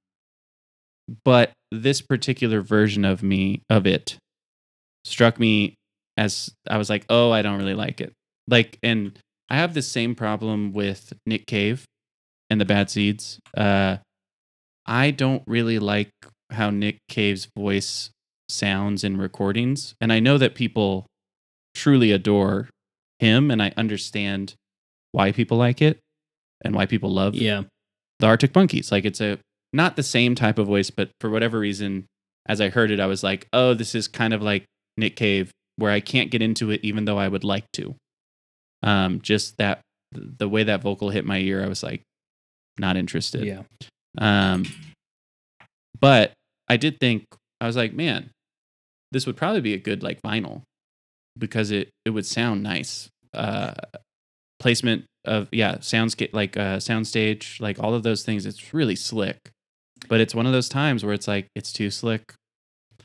but this particular version of me of it struck me as I was like, oh, I don't really like it. Like, and I have the same problem with Nick Cave and the Bad Seeds. Uh, I don't really like how Nick Cave's voice sounds in recordings, and I know that people truly adore him, and I understand why people like it and why people love yeah the Arctic Monkeys. Like it's a not the same type of voice, but for whatever reason, as I heard it, I was like, oh, this is kind of like Nick Cave, where I can't get into it even though I would like to. Um, just that the way that vocal hit my ear, I was like, not interested. yeah Um, but I did think I was like, man, this would probably be a good like vinyl because it it would sound nice. Uh, placement of yeah, soundscape like uh, soundstage, like all of those things. It's really slick, but it's one of those times where it's like it's too slick.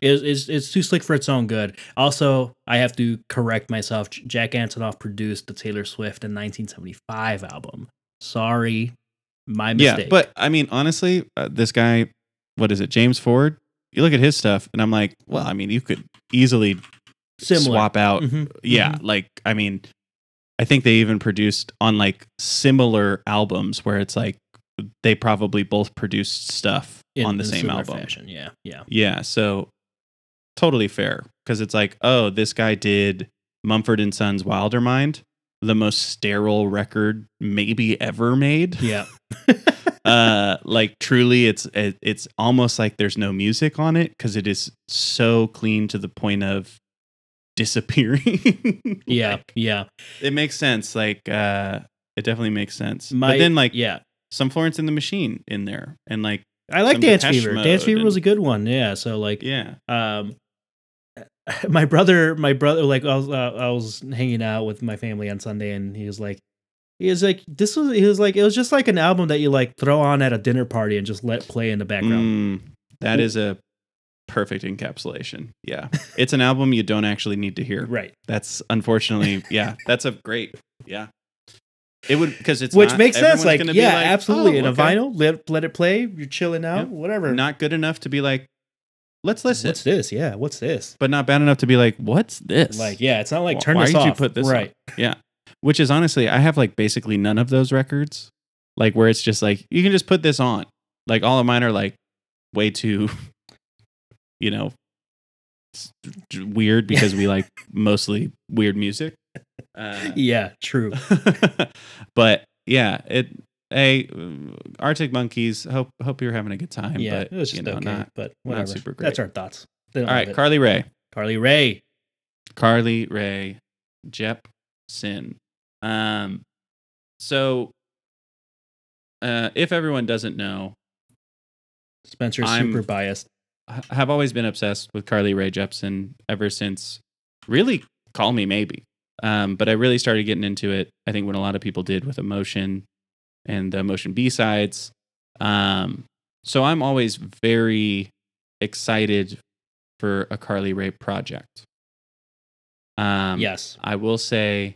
It's, it's, it's too slick for its own good. Also, I have to correct myself. Jack Antonoff produced the Taylor Swift in 1975 album. Sorry, my mistake. Yeah, but I mean, honestly, uh, this guy, what is it, James Ford? You look at his stuff, and I'm like, well, I mean, you could easily similar. swap out Mhm, yeah mhm. like i mean i think they even produced on like similar albums where it's like they probably both produced stuff In- on the same album Fashion. Yeah, yeah, yeah so totally fair because it's like oh this guy did mumford and sons wilder mind the most sterile record maybe ever made yeah. uh like truly it's it, it's almost like there's no music on it because it is so clean to the point of disappearing. Yeah, Like, yeah. it makes sense. Like, uh, it definitely makes sense. My, but then, like, yeah, some Florence and the Machine in there, and like, I like Dance Fever. Dance Fever was a good one. Yeah. So like, yeah, um, my brother, my brother, like I was, uh, I was hanging out with my family on Sunday, and he was like, he was like, this was, he was like, it was just like an album that you like throw on at a dinner party and just let play in the background. Mm, that is a perfect encapsulation. Yeah, it's an album you don't actually need to hear. Right. That's unfortunately, yeah, that's a great, yeah. It would because it's Which not- makes sense. Like, yeah, like, absolutely. "Oh, in a vinyl, let, let it play. You're chilling out, Yep. whatever. not good enough to be like, let's listen, What's this? Yeah. What's this? but not bad enough to be like, what's this? Like, yeah, it's not like Wh- turn why this did you put this on? right. yeah. Which is honestly, I have like basically none of those records, like where it's just like you can just put this on. Like all of mine are like way too, you know, weird because we like mostly weird music. Uh, Yeah. True. but yeah, it. Hey, Arctic Monkeys. Hope hope you're having a good time. yeah. but it was just you know, okay, not. but whatever. super great. That's our thoughts. All right. Carly Rae. Carly Rae. Carly Rae Jepsen. Um, so uh, if everyone doesn't know, Spencer's I'm- super biased. I have always been obsessed with Carly Rae Jepsen ever since really Call Me Maybe. Um, but I really started getting into it, I think, when a lot of people did with Emotion and the Emotion B sides. Um, so I'm always very excited for a Carly Rae project. Um, yes. I will say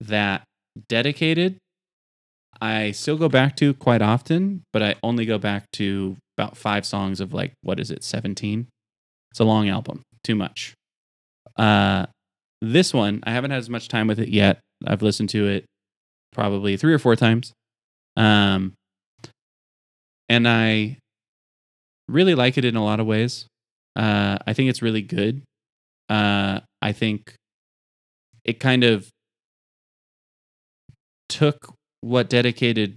that dedicated, I still go back to quite often, but I only go back to about five songs of like, what is it, 17? It's a long album, too much. Uh, this one, I haven't had as much time with it yet. I've listened to it probably three or four times. Um, and I really like it in a lot of ways. Uh, I think it's really good. Uh, I think it kind of took what dedicated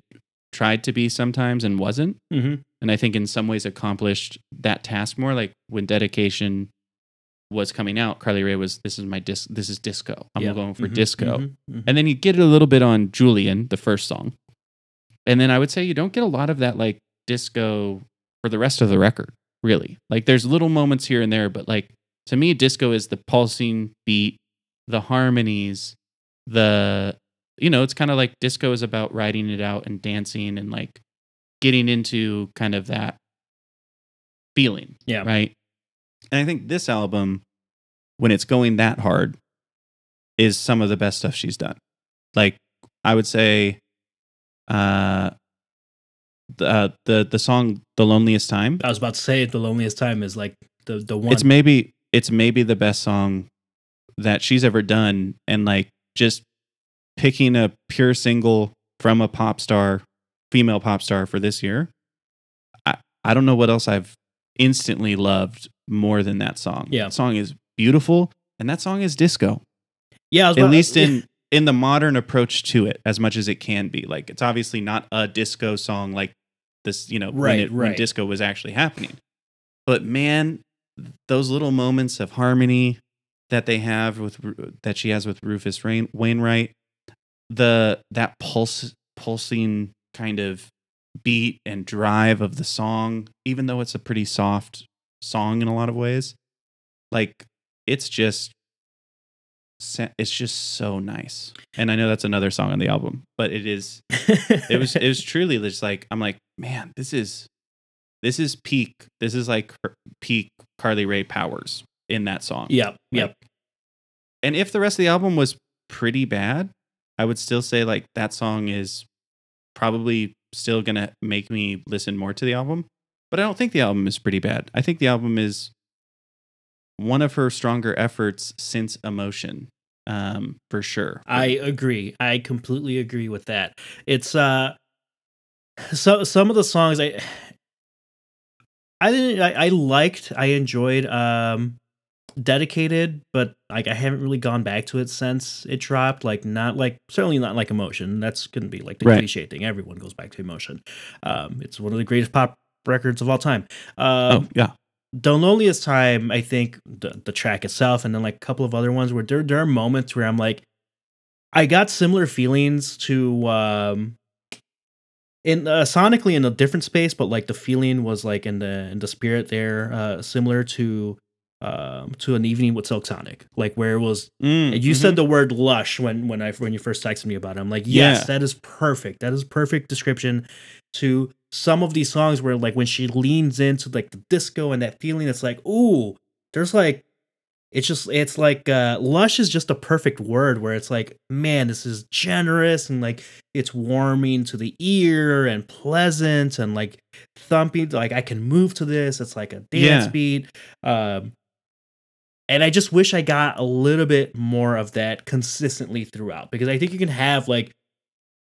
tried to be sometimes and wasn't hmm and i think in some ways accomplished that task more like when dedication was coming out carly rae was this is my disc this is disco i'm Yeah. going for Mhm, disco mhm, mhm. and then you get it a little bit on julien the first song and then i would say you don't get a lot of that like disco for the rest of the record really. Like there's little moments here and there but like to me disco is the pulsing beat the harmonies the you know it's kind of like disco is about riding it out and dancing and like getting into kind of that feeling Yeah. right? And i think this album when it's going that hard is some of the best stuff she's done. Like i would say uh the uh, the the song the loneliest time. I was about to say the loneliest time is like the the one. it's maybe it's maybe the best song that she's ever done. And like just picking a pure single from a pop star female pop star for this year i i don't know what else i've instantly loved more than that song. Yeah. that song is beautiful and that song is disco. Yeah, I was at least in in the modern approach to it as much as it can be. Like it's obviously not a disco song like this you know when, Right, when disco was actually happening. But man those little moments of harmony that they have with that she has with Rufus Rain, Wainwright the that pulse pulsing kind of beat and drive of the song even though it's a pretty soft song in a lot of ways like it's just it's just so nice. And I know that's another song on the album, but it is it was it was truly just like I'm like, man, this is this is peak. This is like peak Carly Rae powers in that song. Yep. Yep. And if the rest of the album was pretty bad, I would still say like that song is probably still going to make me listen more to the album. But I don't think the album is pretty bad. I think the album is one of her stronger efforts since Emotion, um, for sure. I agree. I completely agree with that. It's uh so some of the songs I I didn't I, I liked, I enjoyed um dedicated, but like I haven't really gone back to it since it dropped. Like not like certainly not like emotion. That's gonna be like the Right. cliche thing. Everyone goes back to emotion. Um it's one of the greatest pop records of all time. oh Um yeah, the loneliest time, I think the, the track itself, and then like a couple of other ones where there there are moments where I'm like, I got similar feelings to um in uh, sonically in a different space, but like the feeling was like in the in the spirit there, uh, similar to um to an evening with Silk Sonic, like where it was. Mm, You mhm. said the word lush when when I when you first texted me about it. I'm like, yes, Yeah. that is perfect. That is perfect description to some of these songs where like when she leans into like the disco and that feeling, it's like, ooh, there's like it's just it's like uh lush is just a perfect word where it's like man this is generous and like it's warming to the ear and pleasant and like thumping like i can move to this it's like a dance Yeah. beat um and i just wish i got a little bit more of that consistently throughout because i think you can have like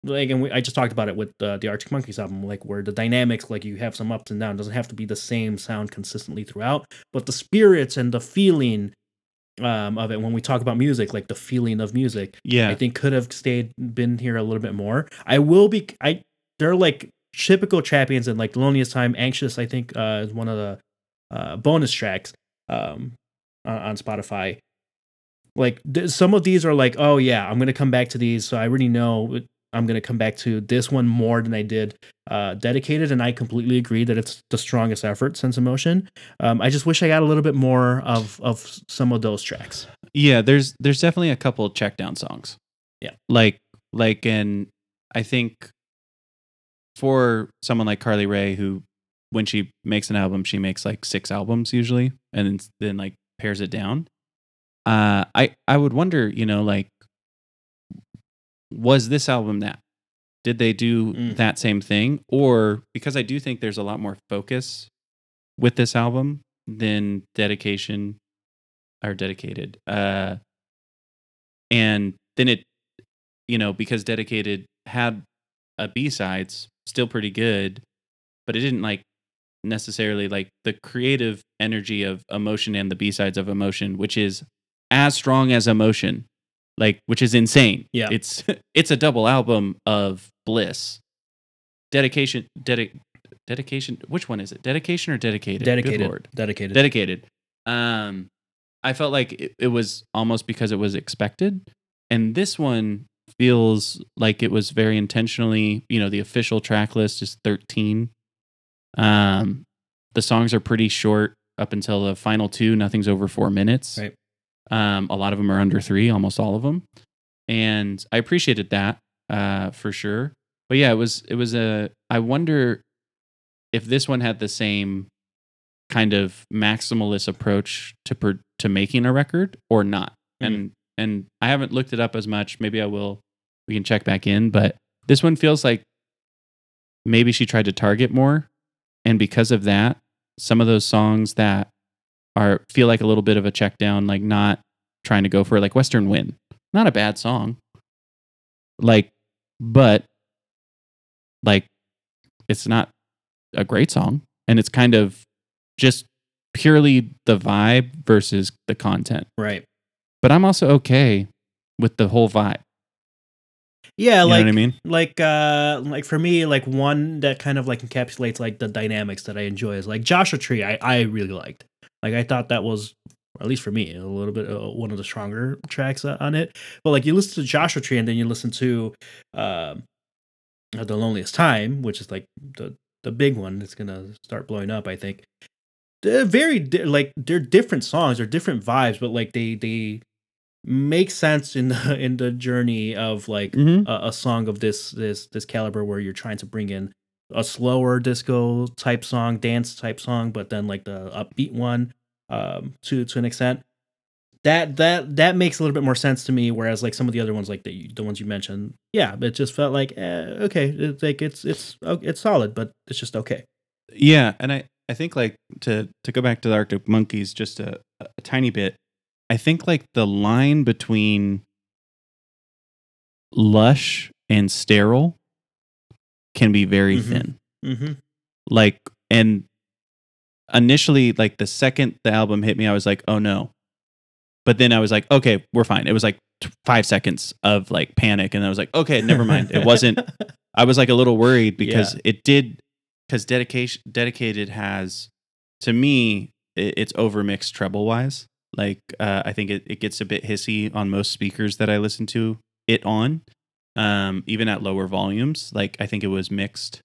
like and we, i just talked about it with uh, the arctic monkeys album like where the dynamics like you have some ups and downs it doesn't have to be the same sound consistently throughout but the spirits and the feeling um, of it when we talk about music, like the feeling of music, yeah. I think could have stayed been here a little bit more. I will be I they're like typical champions and like loneliest time, anxious. I think uh, is one of the uh, bonus tracks um, on, on Spotify. Like th- some of these are like, oh yeah, I'm gonna come back to these, so I already know I'm gonna come back to this one more than I did uh, dedicated, and I completely agree that it's the strongest effort since emotion. Um, I just wish I got a little bit more of of some of those tracks. Yeah, there's there's definitely a couple check down songs. Yeah. Like like and I think for someone like Carly Rae who when she makes an album, she makes like six albums usually and then, then like pairs it down. Uh I I would wonder, you know, like was this album that? Did they do Mm. that same thing or because I do think there's a lot more focus with this album than dedication or dedicated. Uh, and then it, you know, because dedicated had a B sides still pretty good, but it didn't like necessarily like the creative energy of emotion and the B sides of emotion, which is as strong as emotion, like which is insane. Yeah. it's it's a double album of bliss. Dedication, dedic, dedication. Which one is it? Dedication or dedicated? Dedicated, dedicated. dedicated. Um, I felt like it, it was almost because it was expected, and this one feels like it was very intentionally. You know, the official track list is thirteen. Um, the songs are pretty short up until the final two. Nothing's over four minutes. Right. Um, a lot of them are under three, almost all of them, and I appreciated that uh, for sure. But yeah, it was it was a. I wonder if this one had the same kind of maximalist approach to per, to making a record or not. And and I haven't looked it up as much. Maybe I will. We can check back in, but this one feels like maybe she tried to target more, and because of that, some of those songs that are feel like a little bit of a check down, like not trying to go for it, like Western Wind, not a bad song, like, but like it's not a great song, and it's kind of just purely the vibe versus the content. right. But I'm also okay with the whole vibe. Yeah, You like know what I mean? like uh like for me like one that kind of like encapsulates like the dynamics that I enjoy is like Joshua Tree I I really liked. Like I thought that was at least for me a little bit uh, one of the stronger tracks uh, on it. But like you listen to Joshua Tree and then you listen to um uh, The Loneliest Time, which is like the the big one that's going to start blowing up I think. They're very di- like they're different songs, they're different vibes, but like they they make sense in the in the journey of like Mm-hmm. a, a song of this this this caliber where you're trying to bring in a slower disco type song, dance type song, but then like the upbeat one um to to an extent. That that that makes a little bit more sense to me. Whereas like some of the other ones, like the the ones you mentioned, yeah, it just felt like eh, okay, it's like it's it's it's solid, but it's just okay. Yeah, and I I think like to to go back to the Arctic Monkeys just a, a tiny bit. I think like the line between lush and sterile can be very Mhm. thin. Mm-hmm. Like and initially like the second the album hit me I was like, "Oh no." But then I was like, "Okay, we're fine." It was like t- 5 seconds of like panic and I was like, "Okay, never mind." It wasn't I was like a little worried because it did because dedication dedicated has to me it, it's overmixed treble wise. Like uh, I think it, it gets a bit hissy on most speakers that I listen to it on, um, even at lower volumes. Like I think it was mixed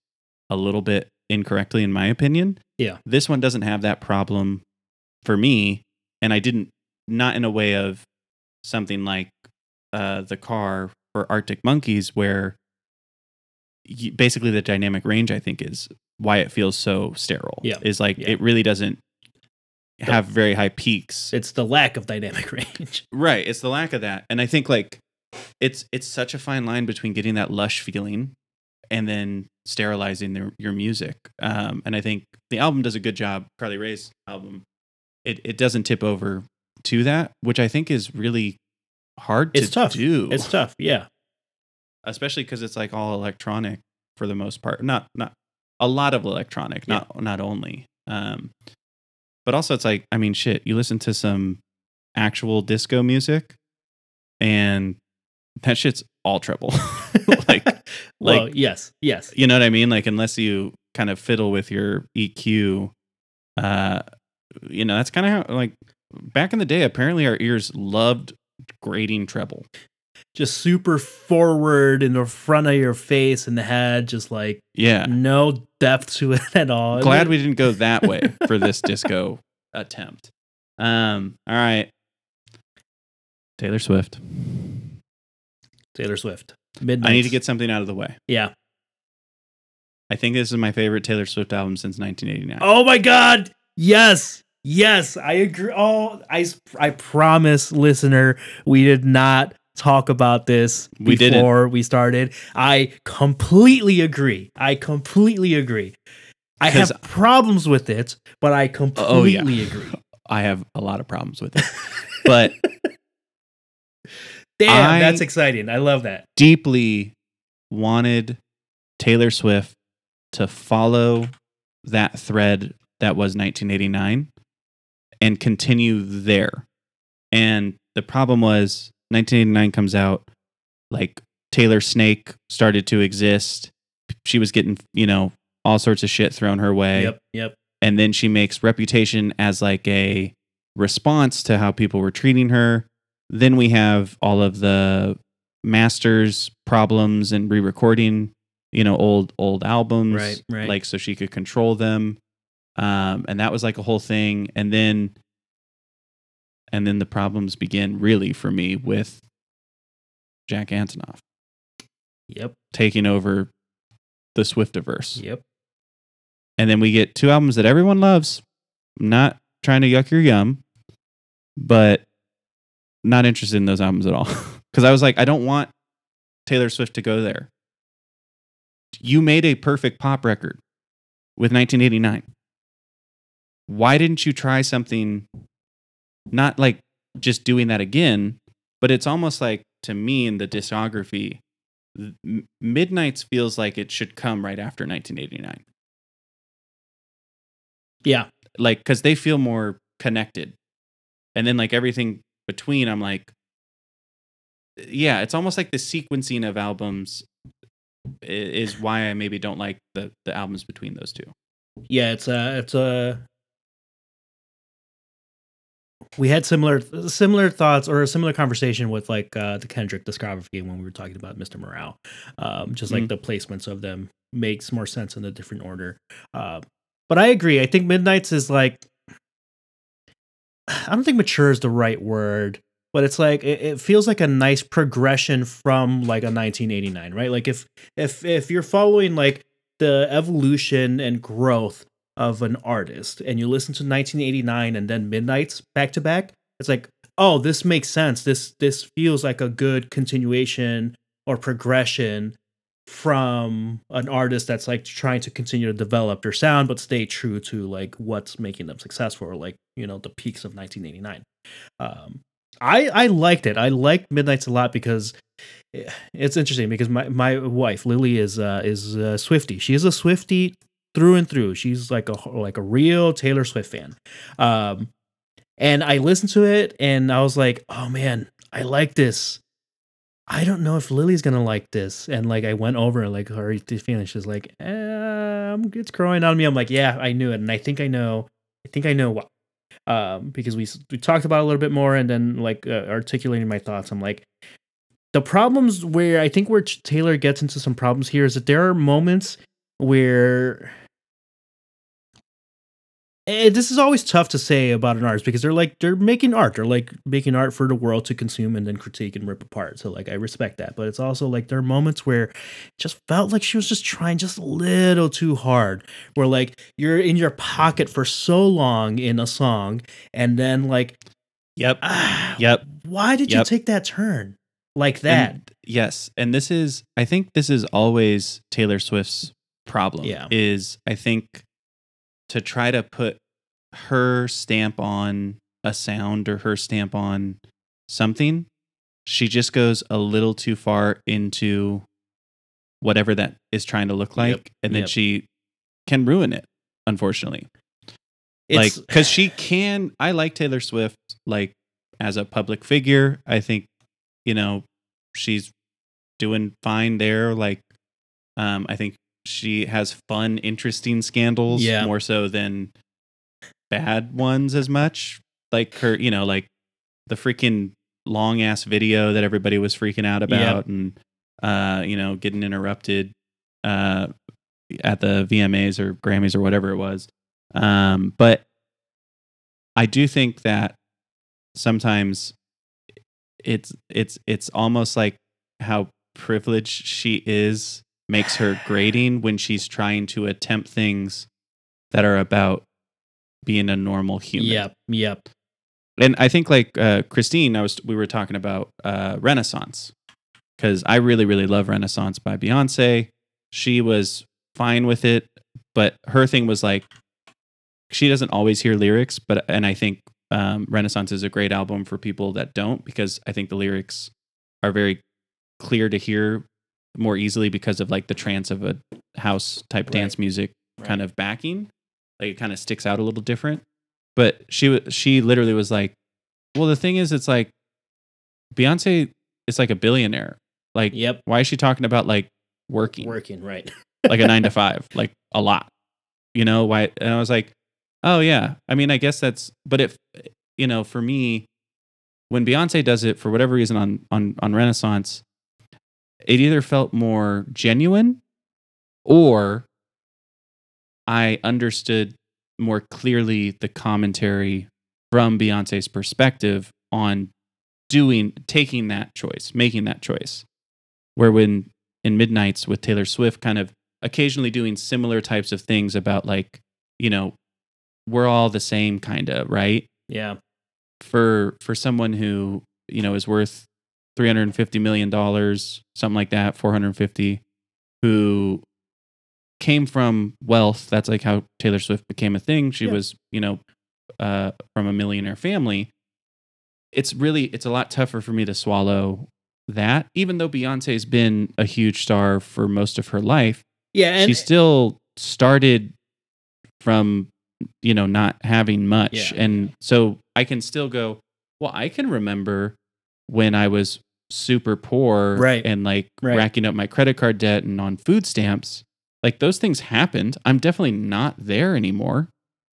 a little bit incorrectly, in my opinion. Yeah. This one doesn't have that problem for me, and I didn't not in a way of something like uh, the car for Arctic Monkeys, where y- basically the dynamic range I think is why it feels so sterile. Yeah. is like Yeah. it really doesn't have very high peaks. It's the lack of dynamic range. Right. It's the lack of that. And I think like it's it's such a fine line between getting that lush feeling and then sterilizing their, your music. Um, and I think the album does a good job. Carly Rae's album, it it doesn't tip over to that, which I think is really hard It's to tough. do. It's tough. Yeah. especially because it's like all electronic for the most part. Not not a lot of electronic, not not only. Um, but also it's like I mean, shit. You listen to some actual disco music, and that shit's all treble. like well, like- yes, yes. you know what I mean? Like unless you kind of fiddle with your EQ, uh, you know that's kind of how like back in the day. Apparently, our ears loved grading treble. Just super forward in the front of your face and the head, just like Yeah. no depth to it at all. glad we didn't go that way for this disco attempt. Um, all right. Taylor Swift. Taylor Swift. Midnight. I need to get something out of the way. Yeah. I think this is my favorite Taylor Swift album since 1989. Oh my god. Yes. Yes, I agree. Oh, I I promise listener, we did not talk about this We didn't. before we started. I completely agree. I completely agree. I have problems with it, but I Oh, yeah. completely agree. I have a lot of problems with it. But Damn, I- that's exciting. I love that. deeply wanted Taylor Swift to follow that thread that was 1989 and continue there. And the problem was 1989 comes out like Taylor Snake started to exist. She was getting, you know, all sorts of shit thrown her way. Yep, yep. And then she makes Reputation as like a response to how people were treating her. Then we have all of the masters problems and re-recording, you know, old old albums, Right, right. like so she could control them. Um, and that was like a whole thing. And then, and then the problems begin really for me with Jack Antonoff Yep, taking over the Swiftiverse. yep. And then we get two albums that everyone loves. I'm not trying to yuck your yum, but not interested in those albums at all. Because I was like, I don't want Taylor Swift to go there. You made a perfect pop record with 1989. Why didn't you try something not like just doing that again, but it's almost like to me in the discography, Midnights feels like it should come right after 1989 Yeah. like because they feel more connected and then like everything between i'm like yeah it's almost like the sequencing of albums is why i maybe don't like the the albums between those two Yeah, it's a it's a we had similar similar thoughts or a similar conversation with like uh the Kendrick discography when we were talking about Mr. Morale. Um just like Mhm. the placements of them makes more sense in a different order. Uh but I agree. I think Midnight's is like I don't think mature is the right word, but it's like it, it feels like a nice progression from like a 1989, right? Like if if if you're following like the evolution and growth of an artist and you listen to 1989 and then Midnight's back to back, it's like, oh, this makes sense. This this feels like a good continuation or progression from an artist that's like trying to continue to develop their sound but stay true to like what's making them successful or like you know the peaks of 1989 um i i liked it. I liked midnight's a lot because eh, it's interesting because my my wife lily is uh is a swiftie she is a swiftie through and through. She's like a like a real taylor swift fan. Um and i listened to it and i was like oh man i like this I don't know if Lily's gonna like this. And like I went over and like her feeling, she's like, um, it's growing on me. I'm like, yeah, I knew it, and I think I know. I think I know why. um, because we we talked about a little bit more, and then like uh, articulating my thoughts. I'm like, the problems where I think where Taylor gets into some problems here is that there are moments where and this is always tough to say about an artist because they're like they're making art they're like making art for the world to consume and then critique and rip apart so like i respect that but it's also like there are moments where it just felt like she was just trying just a little too hard where like you're in your pocket for so long in a song and then like Yep. ah, Yep. why did you take that turn like that And- yes, and this is I think this is always Taylor Swift's problem. Yeah. Is I think to try to put her stamp on a sound or her stamp on something, she just goes a little too far into whatever that is trying to look like Yep, and then yep. she can ruin it unfortunately. It's like because she can i like taylor swift like as a public figure. I think you know she's doing fine there. Like um i think she has fun interesting scandals Yeah. more so than bad ones as much. Like her you know like the freaking long ass video that everybody was freaking out about and uh you know getting interrupted uh at the VMAs or Grammys or whatever it was. Um, but I do think that sometimes it's it's it's almost like how privileged she is makes her grating when she's trying to attempt things that are about being a normal human. yep yep And I think like uh, Christine, I was we were talking about uh, Renaissance because I really really love Renaissance by Beyonce. She was fine with it, but her thing was like she doesn't always hear lyrics, but and I think um, Renaissance is a great album for people that don't because I think the lyrics are very clear to hear more easily because of like the trance of a house type Right. dance music kind of backing. Like it kind of sticks out a little different. But she she literally was like, "Well, the thing is, it's like Beyonce is like a billionaire. Like, yep why is she talking about like working, working right like a nine to five, like a lot? You know why?" And I was like, "Oh yeah. I mean, I guess that's. But if you know, for me, when Beyonce does it for whatever reason on on on Renaissance, it either felt more genuine, or I understood more clearly the commentary from Beyonce's perspective on doing taking that choice, making that choice. Where when in Midnights with Taylor Swift kind of occasionally doing similar types of things about like, you know, we're all the same kind of, right? yeah For for someone who, you know, is worth 350 million dollars, something like that, 450 who came from wealth. That's like how Taylor Swift became a thing. She Yeah. was, you know, uh, from a millionaire family. It's really, it's a lot tougher for me to swallow that. Even though Beyonce's been a huge star for most of her life, yeah and she still started from, you know, not having much. Yeah. And so I can still go, well, I can remember when I was super poor Right. and like Right. racking up my credit card debt and on food stamps. Like those things happened. I'm definitely not there anymore.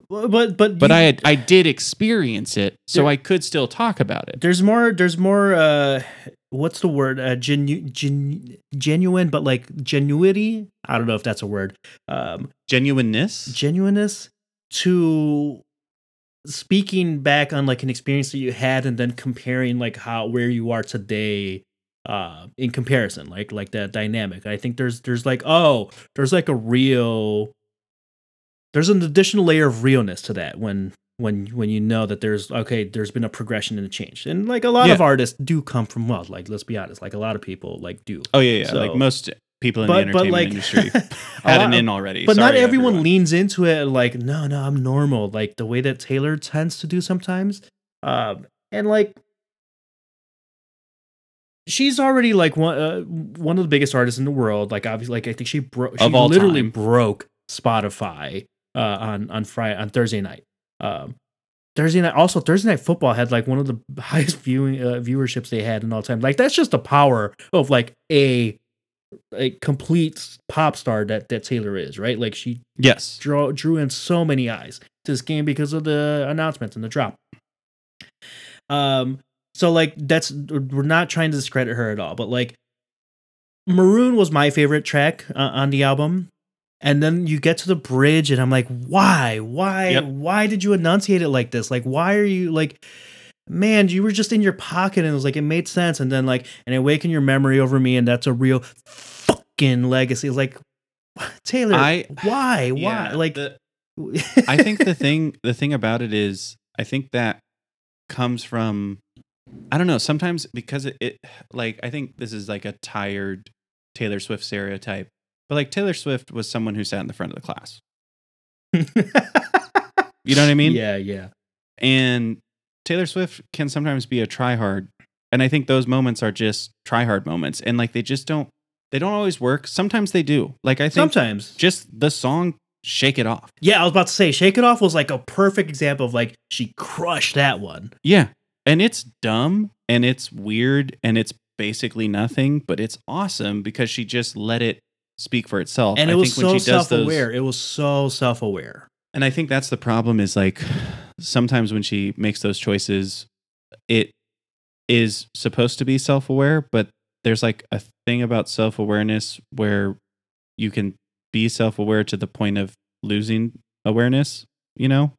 but but But you- I had, I did experience it, so There- I could still talk about it. there's more there's more uh what's the word uh genu- gen- genuine but like genuity i don't know if that's a word um Genuineness. genuineness to speaking back on like an experience that you had and then comparing like how where you are today uh in comparison like like that dynamic i think there's there's like oh there's like a real there's an additional layer of realness to that when when when you know that there's okay there's been a progression and a change and like a lot Yeah. of artists do come from wealth like let's be honest like a lot of people like do oh yeah, yeah. So- like most people in but the entertainment like industry had an in already. but not everyone everyone. leans into it like no no i'm normal like the way that taylor tends to do sometimes um and like she's already like one uh, one of the biggest artists in the world like obviously like i think she broke she literally time. broke spotify uh on on friday on thursday night um Thursday night, also Thursday night football had like one of the highest viewing uh, viewerships they had in all time. Like that's just the power of like a a complete pop star that that Taylor is, right? Like she Yes. draw drew in so many eyes. to this game because of the announcements and the drop. Um, so like that's we're not trying to discredit her at all, but like Maroon was my favorite track uh, on the album. And then you get to the bridge, and I'm like, why? Why? Yep. Why did you enunciate it like this? Like, why are you like, man, you were just in your pocket, and it was like, it made sense. And then, like, and awaken your memory over me, and that's a real fucking legacy. It's like, Taylor, I- why? Why? Like, the- I think the thing the thing about it is I think that comes from I don't know, sometimes because it, it like I think this is like a tired Taylor Swift stereotype. But like Taylor Swift was someone who sat in the front of the class. You know what I mean? yeah, yeah. And Taylor Swift can sometimes be a tryhard. And I think those moments are just tryhard moments. And like they just don't they don't always work. Sometimes they do. Like I think Sometimes. just the song Shake It Off. Yeah, I was about to say, Shake It Off was like a perfect example of like she crushed that one. Yeah. And it's dumb and it's weird and it's basically nothing, but it's awesome because she just let it speak for itself. And I it was think when so she does those- self-aware. It was so self-aware. And I think that's the problem is like sometimes when she makes those choices, it is supposed to be self aware, but there's like a thing about self awareness where you can be self aware to the point of losing awareness, you know?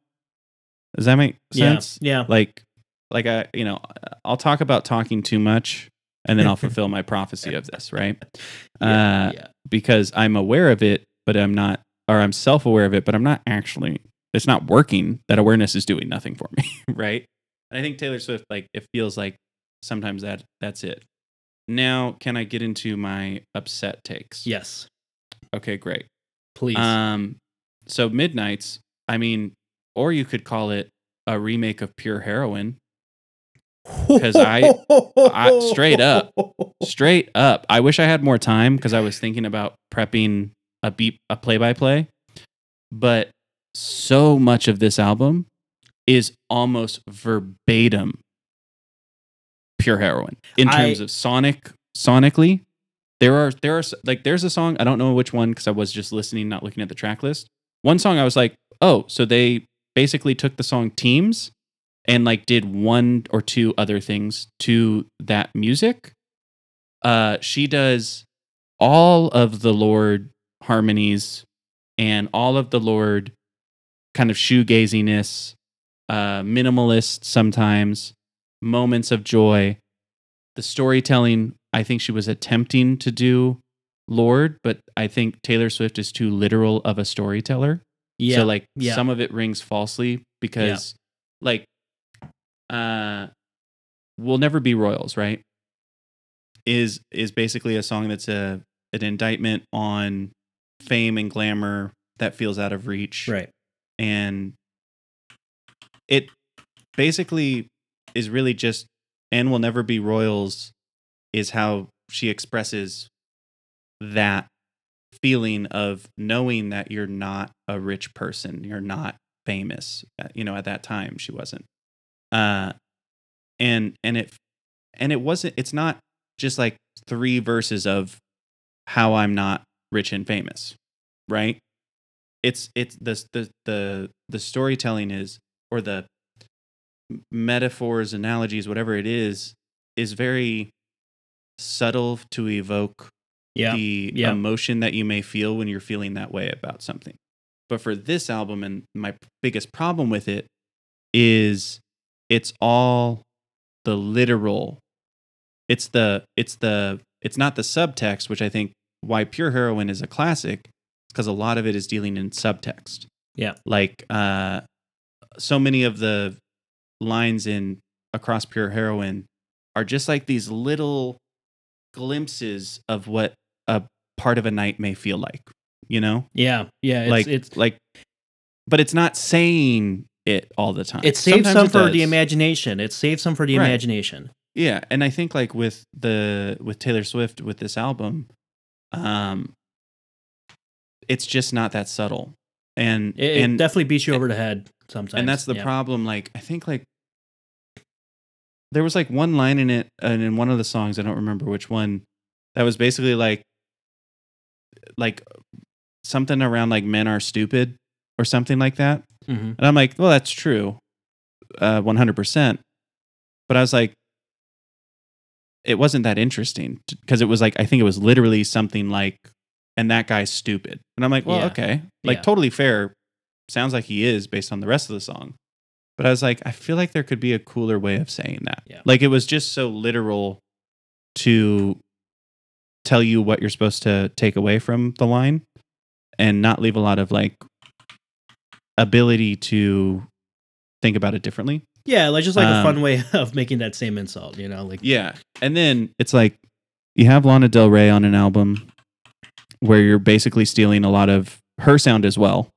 Does that make sense? Yeah. Yeah. Like, like I, you know, I'll talk about talking too much and then I'll fulfill my prophecy of this, right? yeah, uh, yeah. because I'm aware of it, but I'm not, or I'm self aware of it, but I'm not actually, it's not working. That awareness is doing nothing for me, right? And I think Taylor Swift, like, it feels like sometimes that that's it. Now, can I get into my upset takes? Yes. Okay, great. Please. Um, so Midnights, I mean, or you could call it a remake of Pure Heroine. 'cause I- I- straight up. Straight up. I wish I had more time because I was thinking about prepping a beat a play by play. But so much of this album is almost verbatim Pure Heroine in I- terms of sonic sonically. There are there are like there's a song I don't know which one because I was just listening, not looking at the track list. One song I was like, oh, so they basically took the song Teams and like did one or two other things to that music. Uh, she does all of the Lorde harmonies and all of the Lorde kind of shoegaziness, uh, minimalist sometimes, moments of joy. The storytelling, I think she was attempting to do Lorde, but I think Taylor Swift is too literal of a storyteller. yeah. So like yeah. some of it rings falsely because like uh we'll never be royals, right? Is is basically a song that's a an indictment on fame and glamour that feels out of reach. right. And it basically is really just and will never be royals is how she expresses that feeling of knowing that you're not a rich person you're not famous Uh, you know at that time she wasn't. Uh and and it and it wasn't it's not just like three verses of how i'm not rich and famous right it's it's the the the, the storytelling is or the metaphors analogies whatever it is is very subtle to evoke Yeah. the yeah. emotion that you may feel when you're feeling that way about something. But for this album, and my biggest problem with it is it's all the literal. It's the it's the it's not the subtext, which I think why Pure Heroine is a classic, because a lot of it is dealing in subtext. Yeah. Like uh so many of the lines in Across Pure Heroine are just like these little glimpses of what a part of a night may feel like, you know? yeah. Yeah. It's, like it's like but it's not saying it all the time. it saves Sometimes some it for the imagination. It saves some for the Right. imagination. Yeah, and I think like with the with Taylor Swift with this album, um it's just not that subtle. And It, it and definitely beats you over the head sometimes. and that's the yeah. problem like I think like there was like one line in it and in one of the songs, I don't remember which one, that was basically like like something around like men are stupid or something like that. Mhm. And I'm like, well, that's true, uh, 100%. But I was like, it wasn't that interesting because it was like, I think it was literally something like, and that guy's stupid. And I'm like, well, Yeah. okay. Like, Yeah. totally fair. Sounds like he is based on the rest of the song. But I was like, I feel like there could be a cooler way of saying that. Yeah. Like, it was just so literal to tell you what you're supposed to take away from the line and not leave a lot of like ability to think about it differently. Yeah, like just like a Um, fun way of making that same insult, you know, like Yeah. And then it's like you have Lana Del Rey on an album where you're basically stealing a lot of her sound as well.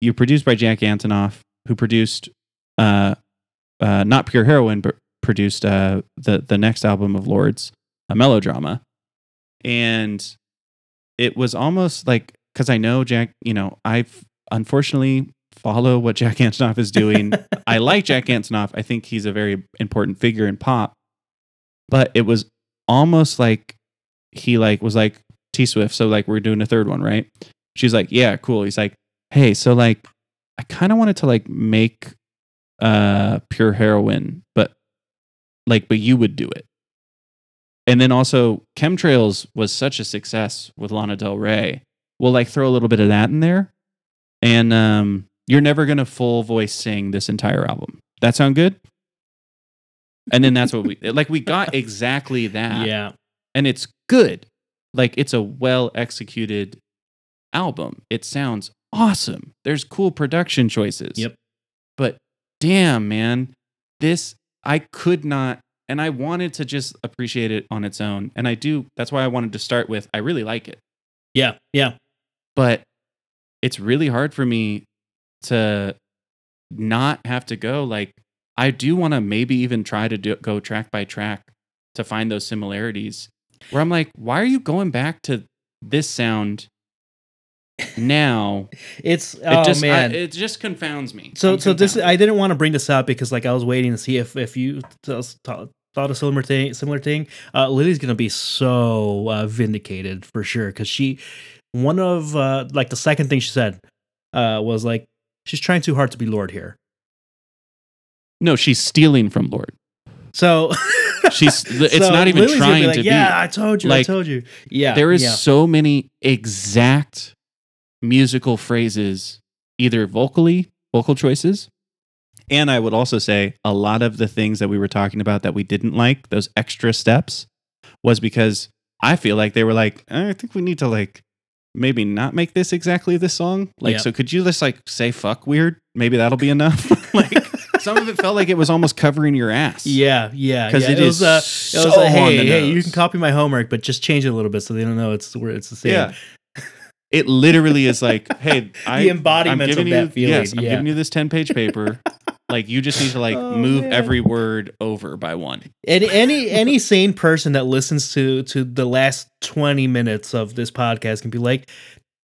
You're produced by Jack Antonoff, who produced uh uh not Pure Heroine, but produced uh the the next album of Lorde's, a melodrama. And it was almost like because I know Jack, you know, I've unfortunately follow what Jack Antonoff is doing. I like Jack Antonoff. I think he's a very important figure in pop. But it was almost like he like was like T Swift. So like we're doing a third one, right? She's like, yeah, cool. He's like, hey, so like I kind of wanted to like make uh Pure Heroine, but like, but you would do it. And then also chemtrails was such a success with Lana Del Rey. We'll like throw a little bit of that in there. And um you're never gonna full voice sing this entire album. That sound good? And then that's what we like. We got exactly that, yeah. and it's good. Like it's a well executed album. It sounds awesome. There's cool production choices. Yep. But damn, man, this I could not, and I wanted to just appreciate it on its own, and I do. That's why I wanted to start with. I really like it Yeah. Yeah. but it's really hard for me to not have to go like i do want to maybe even try to do, go track by track to find those similarities where i'm like why are you going back to this sound now It's it oh just I- man. it just confounds me so I'm so this. I didn't want to bring this up because like I was waiting to see if if you t- t- thought a similar thing similar thing. Uh, Lily's gonna be so uh, vindicated for sure because she one of uh, like the second thing she said uh, was like she's trying too hard to be Lorde here. no she's stealing from Lorde So she's it's so not even Lily's gonna trying be like, to yeah, be I told you, I told you. Yeah, there is yeah. so many exact musical phrases either vocally vocal choices and i would also say a lot of the things that we were talking about that we didn't like those extra steps was because i feel like they were like "Eh, i think we need to like maybe not make this exactly this song like Yep. so could you just like say fuck weird maybe that'll be enough like some of it felt like it was almost covering your ass Yeah, yeah, because yeah. it was, uh, so it was like, on hey, hey, you can copy my homework, but just change it a little bit so they don't know it's where it's the same. Yeah. It literally is like, hey, I, embodiment I'm of giving that you, feeling, Yes, I'm yeah. giving you this 10 page paper. like, you just need to like Oh, move man. every word over by one. And any any sane person that listens to to the last 20 minutes of this podcast can be like,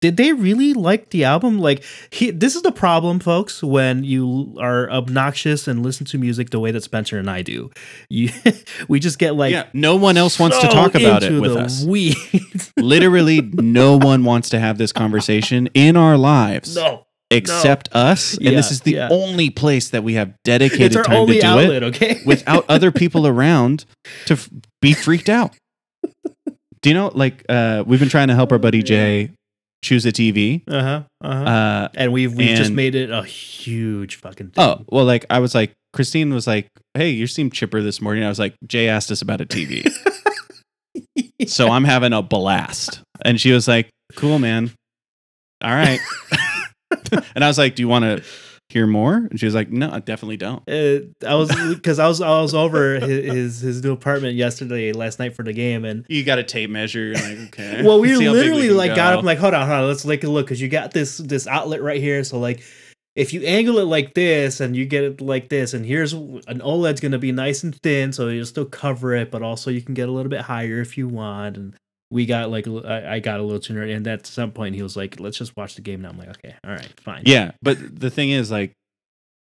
did they really like the album? Like he, this is the problem, folks, when you are obnoxious and listen to music the way that Spencer and I do. You we just get like yeah, no one else wants to talk about it with us. weeds. Literally, no one wants to have this conversation in our lives no. except us. And this is the yeah. only place that we have dedicated time to do outlet, it okay? without other people around to f- be freaked out. Do you know, like, uh, we've been trying to help our buddy Jay choose a TV. uh-huh. Uh-huh. Uh, and we've we've just made it a huge fucking thing. Oh, well, like I was like, Christine was like, hey, you seem chipper this morning. I was like, Jay asked us about a TV. so I'm having a blast. And she was like, cool, man. All right. and I was like, do you want to hear more? And she was like, no, I definitely don't. Uh, I was because I was I was over his, his his new apartment yesterday last night for the game and You got a tape measure. You're like, okay. well we See how big literally can like got go. up like hold on hold on let's take a look because you got this this outlet right here so like if you angle it like this and you get it like this and here's an OLED's gonna be nice and thin so you'll still cover it but also you can get a little bit higher if you want and we got like I, I got a little too nerdy, and at some point he was like let's just watch the game now I'm like okay all right fine Yeah, but the thing is, like,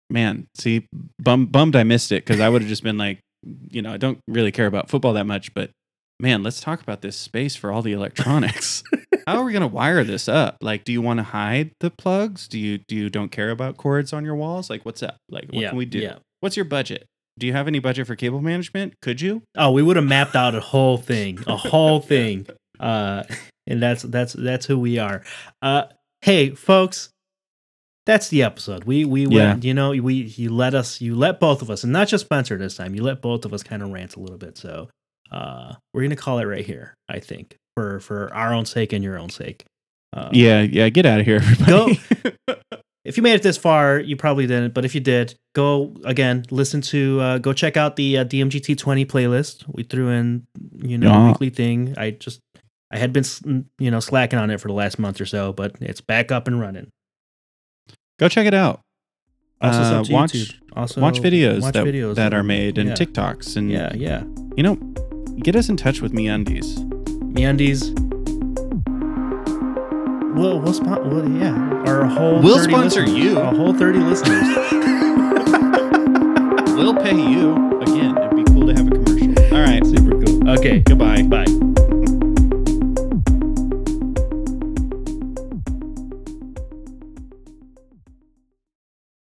man, see, bum, bummed I missed it because I would have just been like, you know, I don't really care about football that much, but man, let's talk about this space for all the electronics. How are we going to wire this up? Like, do you want to hide the plugs? Do you do you don't care about cords on your walls? Like, what's up? Like, what yeah, can we do? Yeah. What's your budget? Do you have any budget for cable management? Could you? Oh, we would have mapped out a whole thing, a whole thing. Uh, and that's that's that's who we are. Uh, hey, folks, that's the episode. We we Yeah. went, you know, we you let us, you let both of us, and not just Spencer this time. You let both of us kind of rant a little bit. So, uh, we're gonna call it right here. I think for for our own sake and your own sake. Uh, Yeah, yeah. Get out of here, everybody. if you made it this far, you probably didn't. But if you did, go again, listen to, uh, go check out the uh, DMGT20 playlist. We threw in, you know, Yeah. a weekly thing. I just, I had been, you know, slacking on it for the last month or so, but it's back up and running. Go check it out. Also, Uh, watch- YouTube. Also, Watch videos watch that, videos that are made and yeah. TikToks and Yeah, yeah. you know, get us in touch with me undies. MeUndies. Well, we'll, spon- well, yeah, our whole We'll sponsor listeners- you. A whole thirty listeners. We'll pay you. Again, it'd be cool to have a commercial. All right. Super cool. Okay, Goodbye. bye.